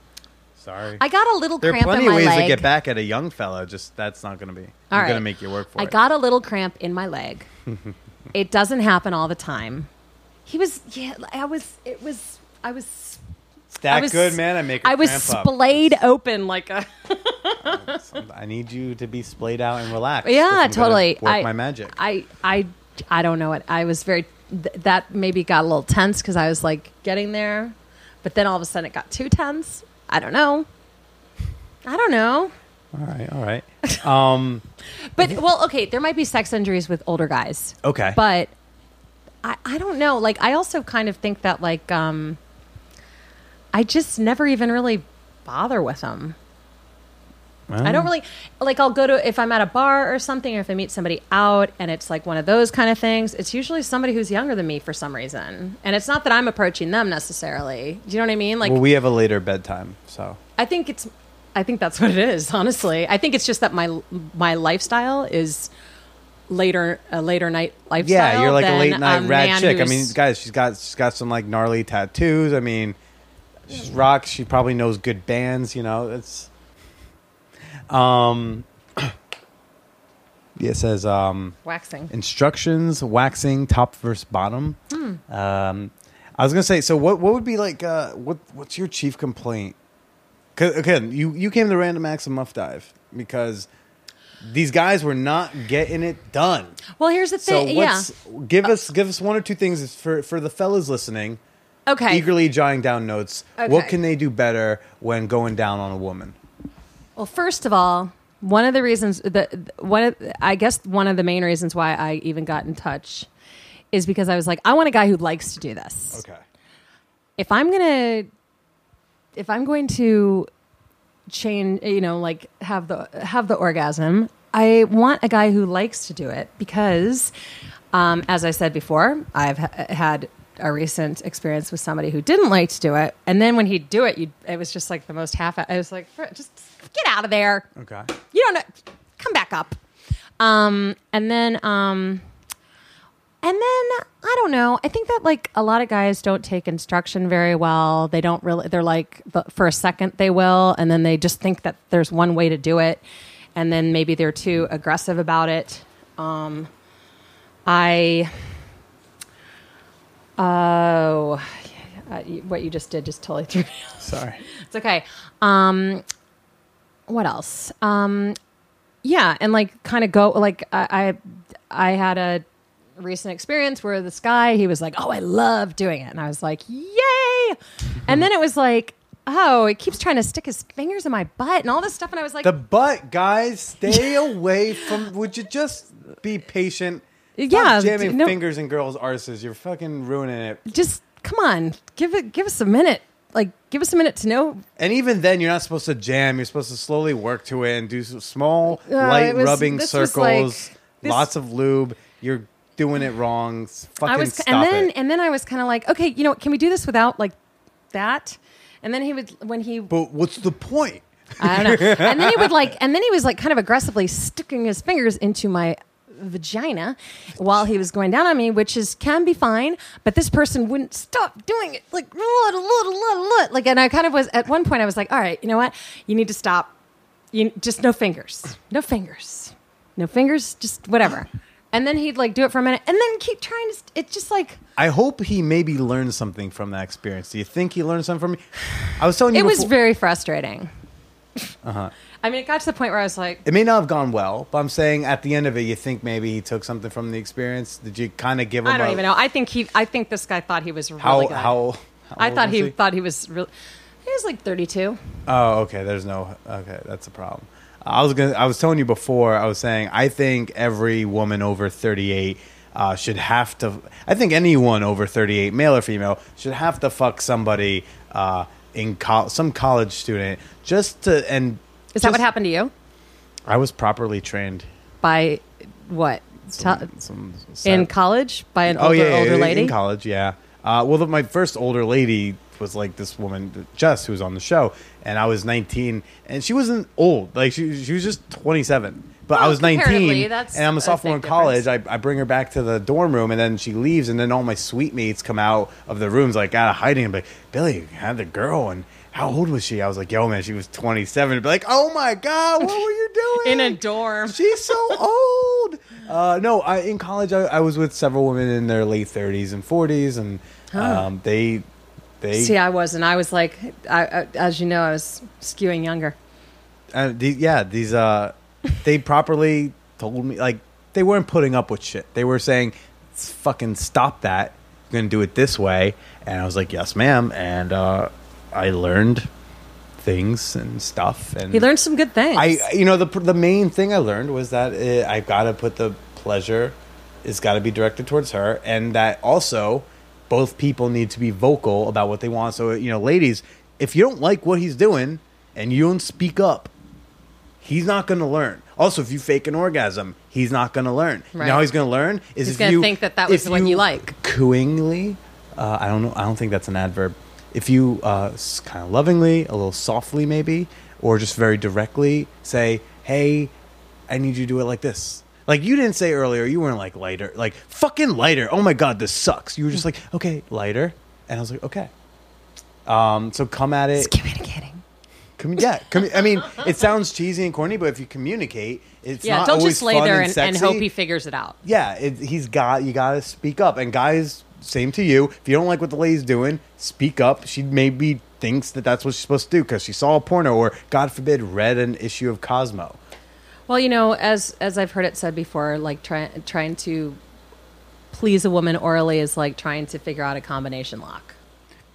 Sorry, I got a little there are plenty of ways leg. to get back at a young fella. Just that's not going to be. All I'm going to make you work for I it. I got a little cramp in my leg. it doesn't happen all the time. He was yeah. I was. It was. I was. that I was, good, man. I make. I was cramp up. splayed open like a. I need you to be splayed out and relaxed. Yeah, totally. Work I, my magic. I, I, I don't know it. I was very. Th- that maybe got a little tense because I was like getting there, but then all of a sudden it got too tense. I don't know. I don't know. all right, all right. Um, But well, okay, there might be sex injuries with older guys, okay. but I, I don't know. Like I also kind of think that like um, I just never even really bother with them. I don't really like. I'll go to if I'm at a bar or something, or if I meet somebody out, and it's like one of those kind of things. It's usually somebody who's younger than me for some reason, and it's not that I'm approaching them necessarily. Do you know what I mean? Like, well, we have a later bedtime, so I think it's, I think that's what it is. Honestly, I think it's just that my my lifestyle is later a later night lifestyle. yeah, you're like a than late night rad chick. I mean, guys, she's got she's got some like gnarly tattoos. I mean, she's rocks. She probably knows good bands. You know, it's um. It says um, Waxing. instructions waxing top versus bottom. Hmm. Um, I was gonna say, so what? What would be like? Uh, what What's your chief complaint? 'Cause, again, you you came to Random Acts of Muff Dive because these guys were not getting it done. Well, here's the So thing. yeah. give uh, us give us one or two things for for the fellas listening, Okay. eagerly jotting down notes. What can they do better when going down on a woman? Well, first of all, one of the reasons that one of I guess one of the main reasons why I even got in touch is because I was like, I want a guy who likes to do this. Okay. If I'm gonna, if I'm going to change, you know, like have the have the orgasm, I want a guy who likes to do it because, um, as I said before, I've ha- had a recent experience with somebody who didn't like to do it, and then when he'd do it, you it was just like the most half. I was like, just get out of there Okay. you don't know come back up um and then um and then i don't know i think that like a lot of guys don't take instruction very well they don't really they're like for a second they will and then they just think that there's one way to do it and then maybe they're too aggressive about it um i oh uh, what you just did just totally threw me off. Sorry. It's okay. Um, what else? Um, yeah, and like kind of go like I, I I had a recent experience where this guy he was like, "Oh, I love doing it," and I was like, "Yay!" And then it was like, "Oh, it keeps trying to stick his fingers in my butt and all this stuff," and I was like, The butt, guys, stay away from. Would you just be patient? Stop Yeah, jamming no- fingers in girls' arses. You're fucking ruining it. "Just come on, give it, give us a minute." Like, give us a minute to know And even then, you're not supposed to jam. You're supposed to slowly work to it and do some small, Uh, light it was- rubbing this was circles. like- this- lots of lube. You're doing it wrong. Fucking I was, stop and then it. and then I was kind of like, okay, you know, what, can we do this without like that? And then he would when he but what's the point? I don't know. And then he would like, and then he was like kind of aggressively sticking his fingers into my vagina while he was going down on me, which is can be fine. But this person wouldn't stop doing it, like like. And I kind of was at one point. I was like, all right, you know what? You need to stop. You just no fingers, no fingers, no fingers, just whatever. And then he'd like do it for a minute, and then keep trying to. St- it's just like I hope he maybe learned something from that experience. Do you think he learned something from me? I was telling you it was very frustrating. Uh-huh. I mean, it got to the point where I was like, It may not have gone well, but I'm saying at the end of it, you think maybe he took something from the experience. Did you kind of give him? I don't a, even know. I think he. I think this guy thought he was really How good. how? how I thought was he, thought he was real. He was like 32. Oh, okay. There's no. Okay, that's a problem. I was gonna. I was telling you before. I was saying I think every woman over 38 uh, should have to. I think anyone over 38, male or female, should have to fuck somebody uh, in col- some college student just to. And Is that what happened to you? I was properly trained. By what? Some- some- in college? By an oh older, yeah, older lady? in college. Yeah. Uh, well, the, my first older lady was like this woman, Jess, who was on the show, and I was 19, and she wasn't old. Like she, she was just 27. But I was 19, that's and I'm a a sophomore in college. I, I bring her back to the dorm room, and then she leaves, and then all my suite mates come out of the rooms, like out of hiding, and be like, Billy, you had the girl, and how old was she? I was like, yo, man, she was 27. Be like, oh my God, what were you doing? In a dorm. She's so old. Uh, no, I, in college, I, I was with several women in their late 30s and 40s, and um, they, they, See, I wasn't. I was like, I, I, as you know, I was skewing younger. uh, the, yeah, these, uh, they properly told me, like, they weren't putting up with shit. They were saying, fucking stop that. You're going to do it this way. And I was like, yes, ma'am. And uh, I learned things and stuff. And He learned some good things. I, you know, the the main thing I learned was that uh I've got to put the pleasure is got to be directed towards her, and that also both people need to be vocal about what they want. So, you know, ladies, if you don't like what he's doing and you don't speak up, he's not going to learn. Also, if you fake an orgasm, he's not going to learn. You Right. he's going to learn is He's gonna you think that that was if what you like. cooingly. Uh, I don't know. I don't think that's an adverb. If you uh, kind of lovingly, a little softly, maybe, or just very directly say, "Hey, I need you to do it like this." Like you didn't say earlier, you weren't like lighter, like fucking lighter. Oh my god, this sucks. You were just like, okay, lighter, and I was like, okay. Um, so come at it, It's communicating. Com- yeah, commu- I mean, it sounds cheesy and corny, but if you communicate, it's yeah, not don't always just lay fun there and, and, and hope he figures it out. yeah, it, he's got you got to speak up. And guys, same to you. If you don't like what the lady's doing, speak up. She maybe thinks that that's what she's supposed to do because she saw a porno or, God forbid, read an issue of Cosmo. Well, you know, as as I've heard it said before, like trying trying to please a woman orally is like trying to figure out a combination lock.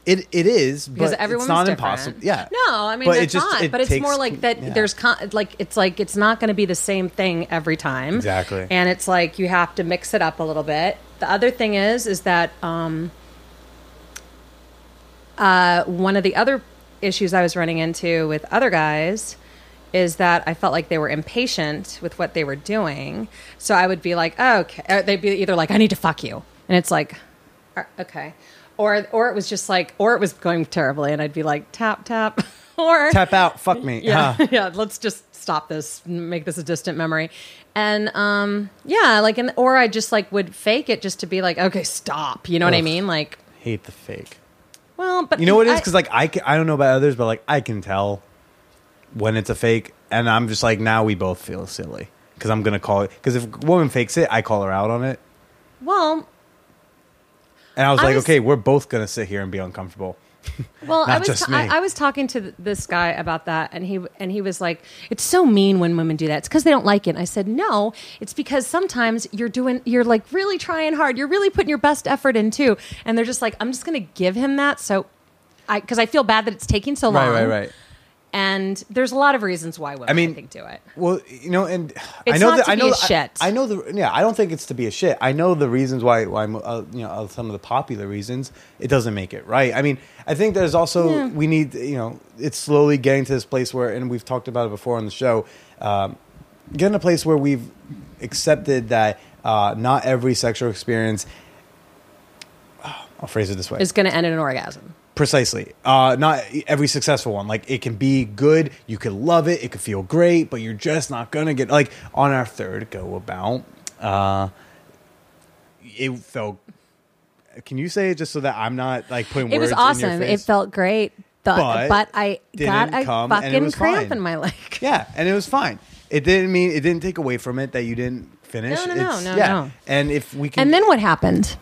It it is because but everyone's it's not different. impossible. Yeah, No, I mean But it's just- not. it but it's takes- more like that. yeah. There's con- like it's like it's not going to be the same thing every time. Exactly. And it's like you have to mix it up a little bit. The other thing is is that um, uh, one of the other issues I was running into with other guys is that I felt like they were impatient with what they were doing. So I would be like, oh, okay. Uh, They'd be either like, I need to fuck you. And it's like, "Uh, okay. Or, or it was just like, or it was going terribly. And I'd be like, tap, tap. or tap out, fuck me. yeah, Huh. yeah. Let's just stop this, make this a distant memory, and um, yeah, like, and or I just like would fake it just to be like, okay, stop. You know what I mean? Like, Hate the fake. well, but You know what it is? Because like I, can, I don't know about others, but like I can tell when it's a fake, and I'm just like now we both feel silly because I'm gonna call it. Because if a woman fakes it, I call her out on it, well, and I was I like, was- okay, we're both gonna sit here and be uncomfortable. well, I was ta- I. I was talking to th- this guy about that, and he and he was like, "It's so mean when women do that. It's because they don't like it." And I said, "No, it's because sometimes you're doing, you're like really trying hard. You're really putting your best effort in too." And they're just like, "I'm just going to give him that." So, I because I feel bad that it's taking so long. Right, right, right. And there's a lot of reasons why women, I, I mean, think, do it. Well, you know, and I know not that to I be know a I- shit. I, know the yeah. I don't think it's to be a shit. I know the reasons why. Why uh, you know uh, some of the popular reasons. It doesn't make it right. I mean, I think there's also we need you know it's slowly getting to this place where, and we've talked about it before on the show. Um, getting to a place where we've accepted that uh, not every sexual experience. I'll phrase it this way: Is going to end in an orgasm. Precisely. Uh, not every successful one. Like it can be good, you could love it, it could feel great, but you're just not gonna get like on our third go about. Uh, it felt. Can you say it just so that I'm not like putting It words was in your awesome. It felt great. The, But but, I got a come, fucking cramp fine. in my leg. Yeah, and it was fine. It didn't mean it didn't take away from it that you didn't finish. No, no, no, no, yeah. no. And if we can, And then what happened?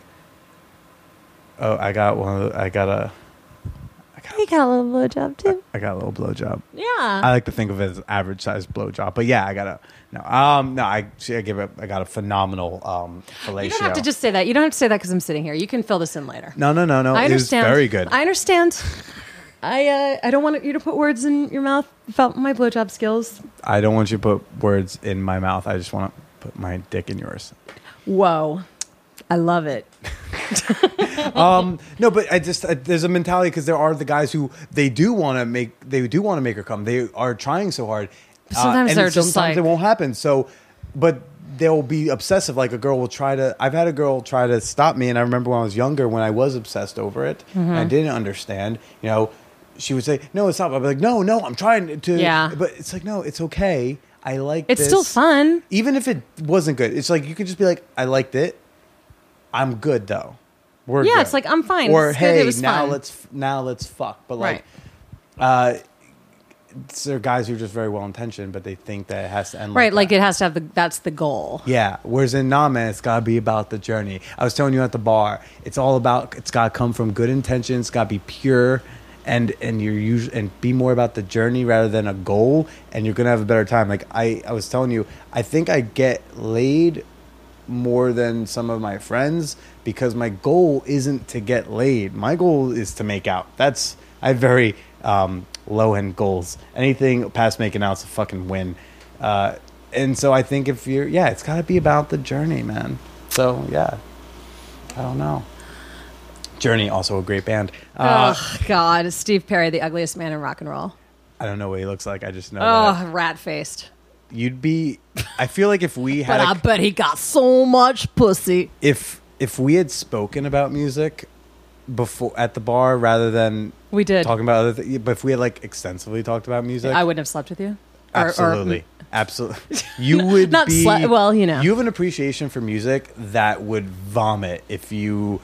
oh, I got one. Of the, I got a, You got a little blowjob too. I got a little blowjob. Yeah. I like to think of it as average size blowjob, but yeah, I got a no. Um, no, I see, I give it. I got a phenomenal um fellatio. you don't have to just say that. You don't have to say that because I'm sitting here. You can fill this in later. No, no, no, no. I understand. very good. I understand. I uh, I don't want you to put words in your mouth about my blowjob skills. I don't want you to put words in my mouth. I just want to put my dick in yours. Whoa, I love it. Um, no, but I just uh, there's a mentality because there are the guys who they do want to make they do want to make her come. They are trying so hard. Uh, Sometimes and they're just sometimes like- it won't happen. So, but they'll be obsessive. Like a girl will try to. I've had a girl try to stop me, and I remember when I was younger when I was obsessed over it. Mm-hmm. And I didn't understand. You know, she would say, "No, it's not." I'd be like, "No, no, I'm trying to." Yeah. but it's like, no, it's okay. I like. It's this. still fun. even if it wasn't good. It's like you could just be like, "I liked it. I'm good though." We're Yeah, good. it's like, I'm fine. Or It's hey, now fun." let's now let's fuck. But Right. like, uh, it's- there are guys who are just very well intentioned, but they think that it has to end Right, like that. it has to have the. That's the goal. Yeah. Whereas in Nah Man, it's gotta be about the journey. I was telling you at the bar, it's all about it's gotta come from good intentions, it's gotta be pure and and you're usually and be more about the journey rather than a goal and you're gonna have a better time. Like I, I was telling you, I think I get laid more than some of my friends because my goal isn't to get laid. My goal is to make out. That's I have very um, low end goals. Anything past making out is a fucking win. Uh, and so I think if you're yeah, it's got to be about the journey, man. So yeah, I don't know. Journey also a great band. Uh, oh God, Steve Perry, the ugliest man in rock and roll. I don't know what he looks like. I just know Oh, rat faced. You'd be. I feel like if we had But a- I bet he got so much pussy. if if we had spoken about music before at the bar rather than We did. talking about other things, but if we had like extensively talked about music, I wouldn't have slept with you. Or- or- absolutely, absolutely, you would Not be sle- well, you know. you have an appreciation for music that would vomit if you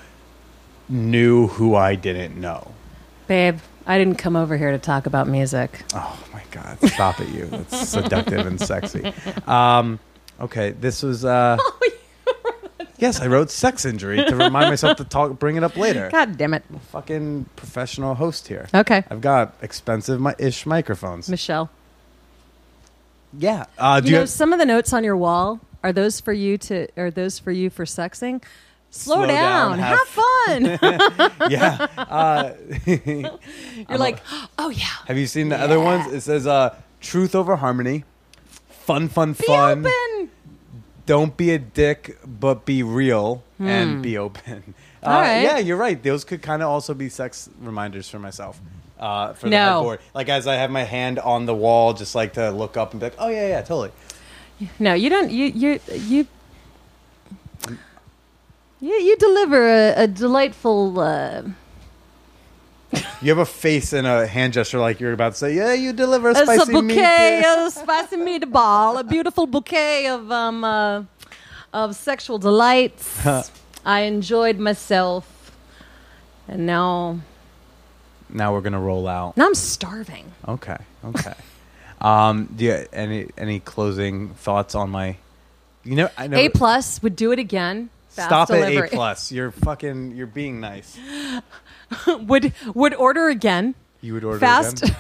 knew who I didn't know. Babe, I didn't come over here to talk about music. Oh my God! Stop it, you. That's seductive and sexy. Um, okay, this was. Uh, yes, I wrote sex injury to remind myself to talk, bring it up later. God damn it. Fucking professional host here. Okay. I've got expensive mi- ish microphones. Michelle. yeah. Uh, do You you, know, some of the notes on your wall are those for you to are those for you for sexing? Slow, Slow down, down, have, fun. yeah. Uh, You're like, oh yeah, have you seen the other ones? It says uh, truth over harmony, fun, fun, be fun. open. Don't be a dick, but be real and be open. Uh, Hmm. All right. Yeah, you're right. Those could kind of also be sex reminders for myself. Uh, for the No. headboard. Like as I have my hand on the wall, just like to look up and be like, oh yeah, yeah, totally. No, you don't. You you you. You, you deliver a, a delightful. Uh, You have a face and a hand gesture like you're about to say, yeah, you deliver a it's spicy a bouquet meat. of spicy meatball, a beautiful bouquet of um uh, of sexual delights. I enjoyed myself, and now Now we're gonna roll out. now I'm starving. Okay, okay. um, do you any any closing thoughts on my? You know, I know. A plus would do it again. Fast Stop delivery. at A plus. You're fucking. You're being nice. would would order again. You would order Fast. again?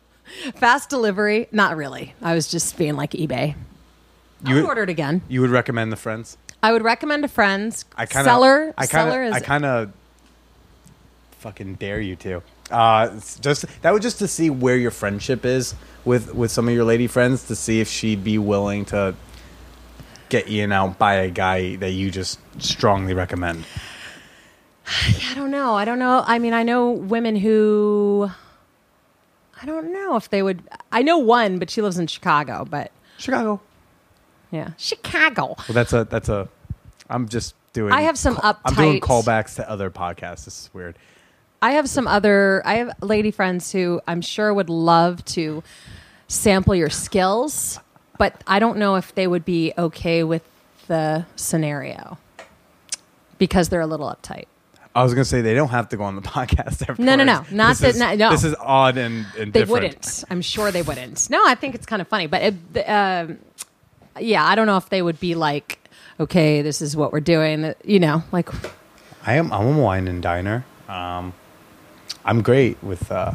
Fast delivery. Not really. I was just being like eBay. You would would- order it again. You would recommend the friends? I would recommend to friends. I kind of. seller. I kind seller of. is I kind of. Fucking dare you to. Uh, just that was just to see where your friendship is with with some of your lady friends to see if she'd be willing to get Ian out by a guy that you just strongly recommend. I don't know. I don't know. I mean, I know women who. I don't know if they would. I know one, but she lives in Chicago. But Chicago. yeah, Chicago. Well, that's a that's a. I'm just doing. I have some I'm doing callbacks to other podcasts. This is weird. I have some other. I have lady friends who I'm sure would love to sample your skills, but I don't know if they would be okay with the scenario because they're a little uptight. I was gonna say they don't have to go on the podcast. Afterwards. No, no, no. Not this that- Is, no, no. This is odd and, and They different. wouldn't. I'm sure they wouldn't. No, I think it's kind of funny, but it, um, yeah, I don't know if they would be like, okay, this is what we're doing. You know, like I am. I'm a wine and diner. Um, I'm great with uh,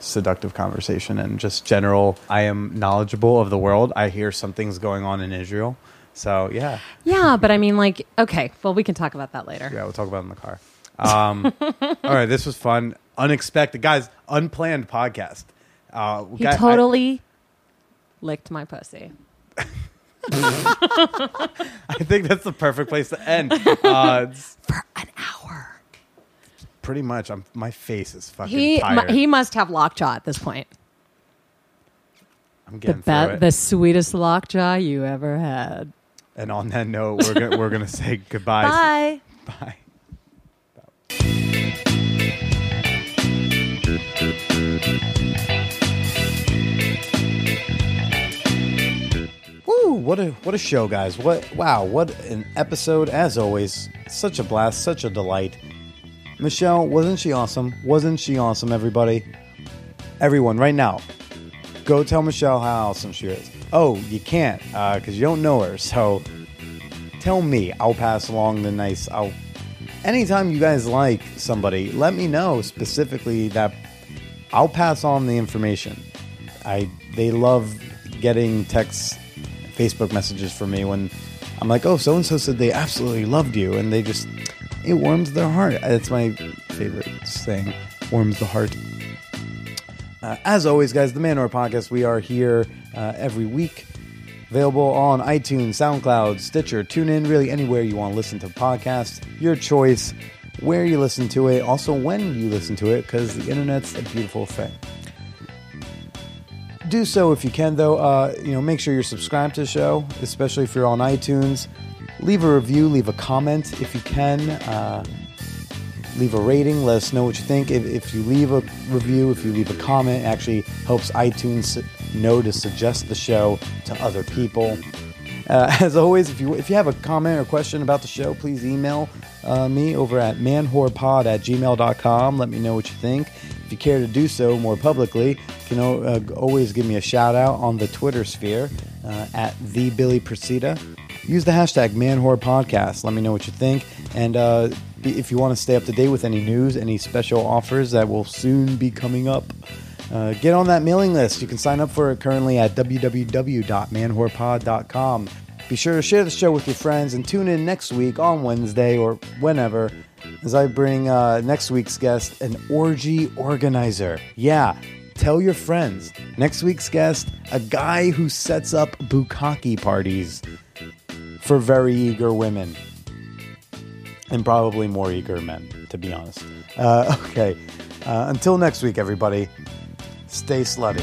seductive conversation and just general. I am knowledgeable of the world. I hear something's going on in Israel. So yeah, yeah, but I mean, like, okay, well, we can talk about that later. yeah, we'll talk about it in the car. Um, all right, this was fun, unexpected, guys, unplanned podcast. Uh, He guy- I- totally licked my pussy. I think that's the perfect place to end. Uh, for an hour. Pretty much. I'm, my face is fucking He mu- tired. he must have lockjaw at this point. I'm The getting through be- it. the sweetest lockjaw you ever had. and on that note, we're gonna, we're gonna say goodbye. Bye. Bye. Woo! What a what a show, guys! What wow! What an episode! As always, such a blast, such a delight. Michelle, wasn't she awesome? Wasn't she awesome? Everybody, everyone, right now, go tell Michelle how awesome she is. Oh, you can't uh, because you don't know her. So tell me. I'll pass along the nice. I'll anytime you guys like somebody, let me know specifically that I'll pass on the information. I they love getting texts, Facebook messages from me when I'm like, oh, so and so said they absolutely loved you, and they just it warms their heart. It's my favorite saying, warms the heart. Uh, as always, guys, the Manwhore Podcast, we are here uh, every week. Available on iTunes, SoundCloud, Stitcher, TuneIn, really anywhere you want to listen to podcasts. Your choice, where you listen to it, also when you listen to it, because the internet's a beautiful thing. Do so if you can, though. Uh, you know, make sure you're subscribed to the show, especially if you're on iTunes. Leave a review, leave a comment if you can. Uh, leave a rating. Let us know what you think. If, if you leave a review, if you leave a comment, it actually helps iTunes know to suggest the show to other people. Uh, as always, if you if you have a comment or question about the show, please email uh, me over at manwhorepod at gmail.com. Let me know what you think. If you care to do so more publicly, you can uh, always give me a shout out on the Twitter sphere uh, at the Billy Procida. Use the hashtag ManWhorePodcast. Let me know what you think. And uh, if you want to stay up to date with any news, any special offers that will soon be coming up, uh, get on that mailing list. You can sign up for it currently at www.manwhorepod.com. Be sure to share the show with your friends and tune in next week on Wednesday or whenever as I bring uh, next week's guest, an orgy organizer. Yeah, tell your friends. Next week's guest, a guy who sets up bukkake parties for very eager women. And probably more eager men, to be honest. Uh, okay, uh, until next week, everybody, stay slutty.